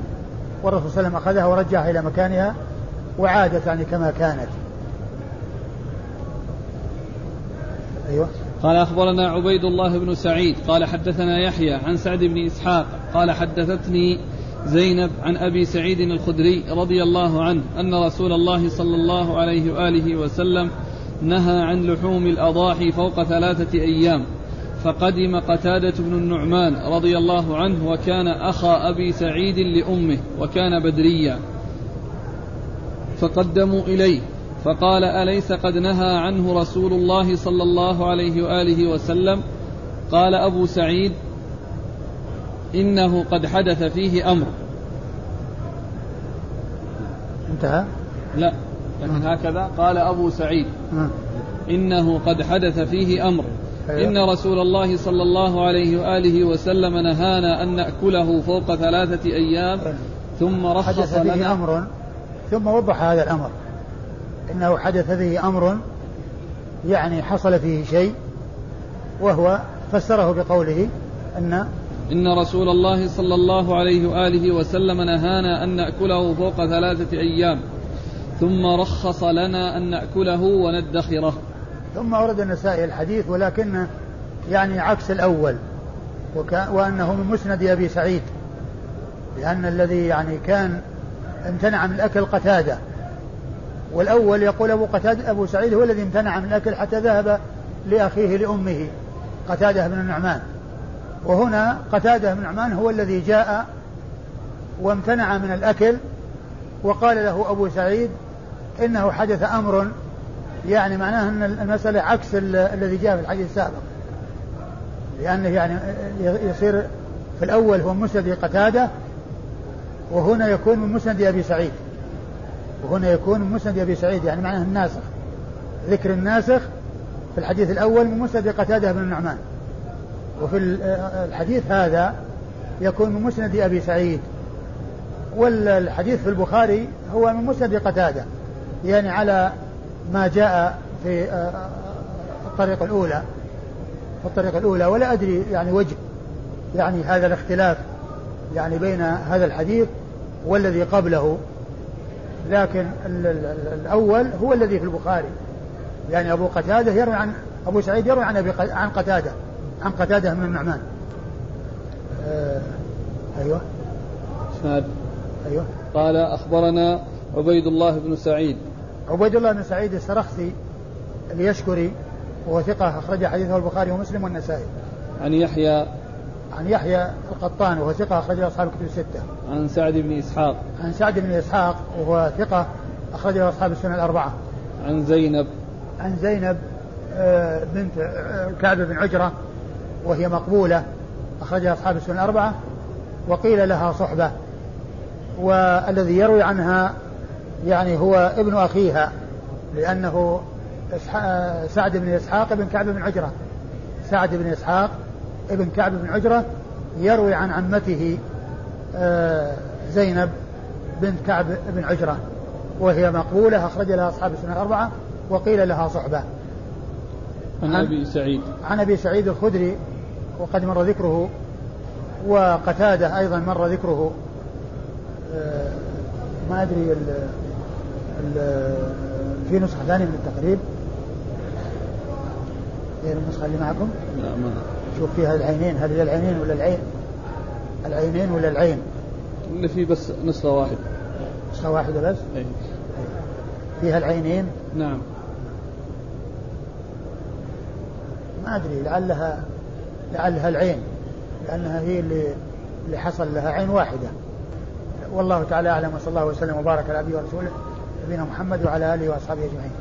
والرسول صلى الله عليه وسلم أخذها ورجعها إلى مكانها وعادت يعني كما كانت. أيوه قال أخبرنا عبيد الله بن سعيد قال حدثنا يحيى عن سعد بن إسحاق قال حدثتني زينب عن أبي سعيد الخدري رضي الله عنه أن رسول الله صلى الله عليه وآله وسلم نهى عن لحوم الأضاحي فوق ثلاثة أيام فقدم قتادة بن النعمان رضي الله عنه وكان أخا أبي سعيد لأمه وكان بدريا. فقدموا إليه فقال أليس قد نهى عنه رسول الله صلى الله عليه وآله وسلم؟ قال أبو سعيد إنه قد حدث فيه أمر. انتهى؟ لا لكن هكذا قال أبو سعيد آه. إنه قد حدث فيه أمر. أيوة. إن رسول الله صلى الله عليه وآله وسلم نهانا أن نأكله فوق ثلاثة أيام ثم رخص لنا. أمر. ثم وضح هذا الأمر. إنه حدث فيه أمر يعني حصل فيه شيء وهو فسره بقوله أن إن رسول الله صلى الله عليه وآله وسلم نهانا أن نأكله فوق ثلاثة أيام ثم رخص لنا أن نأكله وندخره. ثم ورد النسائي الحديث ولكنه يعني عكس الأول وأنه من مسند أبي سعيد لأن الذي يعني كان امتنع من الأكل قتادة. والأول يقول أبو قتادة أبو سعيد هو الذي امتنع من الأكل حتى ذهب لأخيه لأمه قتادة بن النعمان. وهنا قتادة بن النعمان هو الذي جاء وامتنع من الأكل وقال له أبو سعيد إنه حدث أمر يعني معناه أن المسألة عكس الذي جاء في الحديث السابق. لأنه يعني يصير في الأول هو مسند قتادة وهنا يكون من مسند أبي سعيد. وهنا يكون من مسند أبي سعيد يعني معناه الناسخ. ذكر الناسخ في الحديث الأول من مسند قتادة بن النعمان. وفي الحديث هذا يكون من مسند أبي سعيد. والحديث في البخاري هو من مسند قتادة يعني على ما جاء في الطريقة الأولى في الطريقة الأولى ولا أدري يعني وجه يعني هذا الاختلاف يعني بين هذا الحديث والذي قبله. لكن الأول هو الذي في البخاري. يعني أبو قتادة يروي عن أبو سعيد يروي عن أبي عن قتادة عن قتادة من النعمان. آه أيوه. إسناد. أيوه. قال أخبرنا عبيد الله بن سعيد عبيد الله بن سعيد السرخسي اليشكري وهو ثقة أخرج حديثه البخاري ومسلم والنسائي عن يحيى عن يحيى القطان وهو ثقة أخرجه أصحاب الكتب الستة. عن سعد بن إسحاق. عن سعد بن إسحاق وهو ثقة أخرجه أصحاب السنة الأربعة. عن زينب. عن زينب آه، بنت آه، كعب بن عجرة وهي مقبولة أخرجها أصحاب السنة الأربعة وقيل لها صحبة والذي يروي عنها يعني هو ابن أخيها لأنه سعد بن إسحاق بن كعب بن عجرة. سعد بن إسحاق ابن كعب بن عجرة يروي عن عمته آه، زينب بنت كعب بن عجرة وهي مقبولة أخرج لها أصحاب السنة الأربعة وقيل لها صحبة. عن أبي سعيد. عن أبي سعيد الخدري وقد مر ذكره وقتادة أيضا مر ذكره آه، ما أدري في نسخة ثانية من التقريب غير النسخة اللي معكم؟ لا ما شوف فيها العينين هل هي العينين ولا العين؟ العينين ولا العين؟ اللي فيه بس نسخة واحدة نسخة واحدة بس؟ أي. فيها العينين؟ نعم ما أدري لعلها لعلها العين لأنها هي اللي اللي حصل لها عين واحدة والله تعالى أعلم وصلى الله وسلم وبارك على أبيه ورسوله نبينا محمد وعلى آله وأصحابه أجمعين.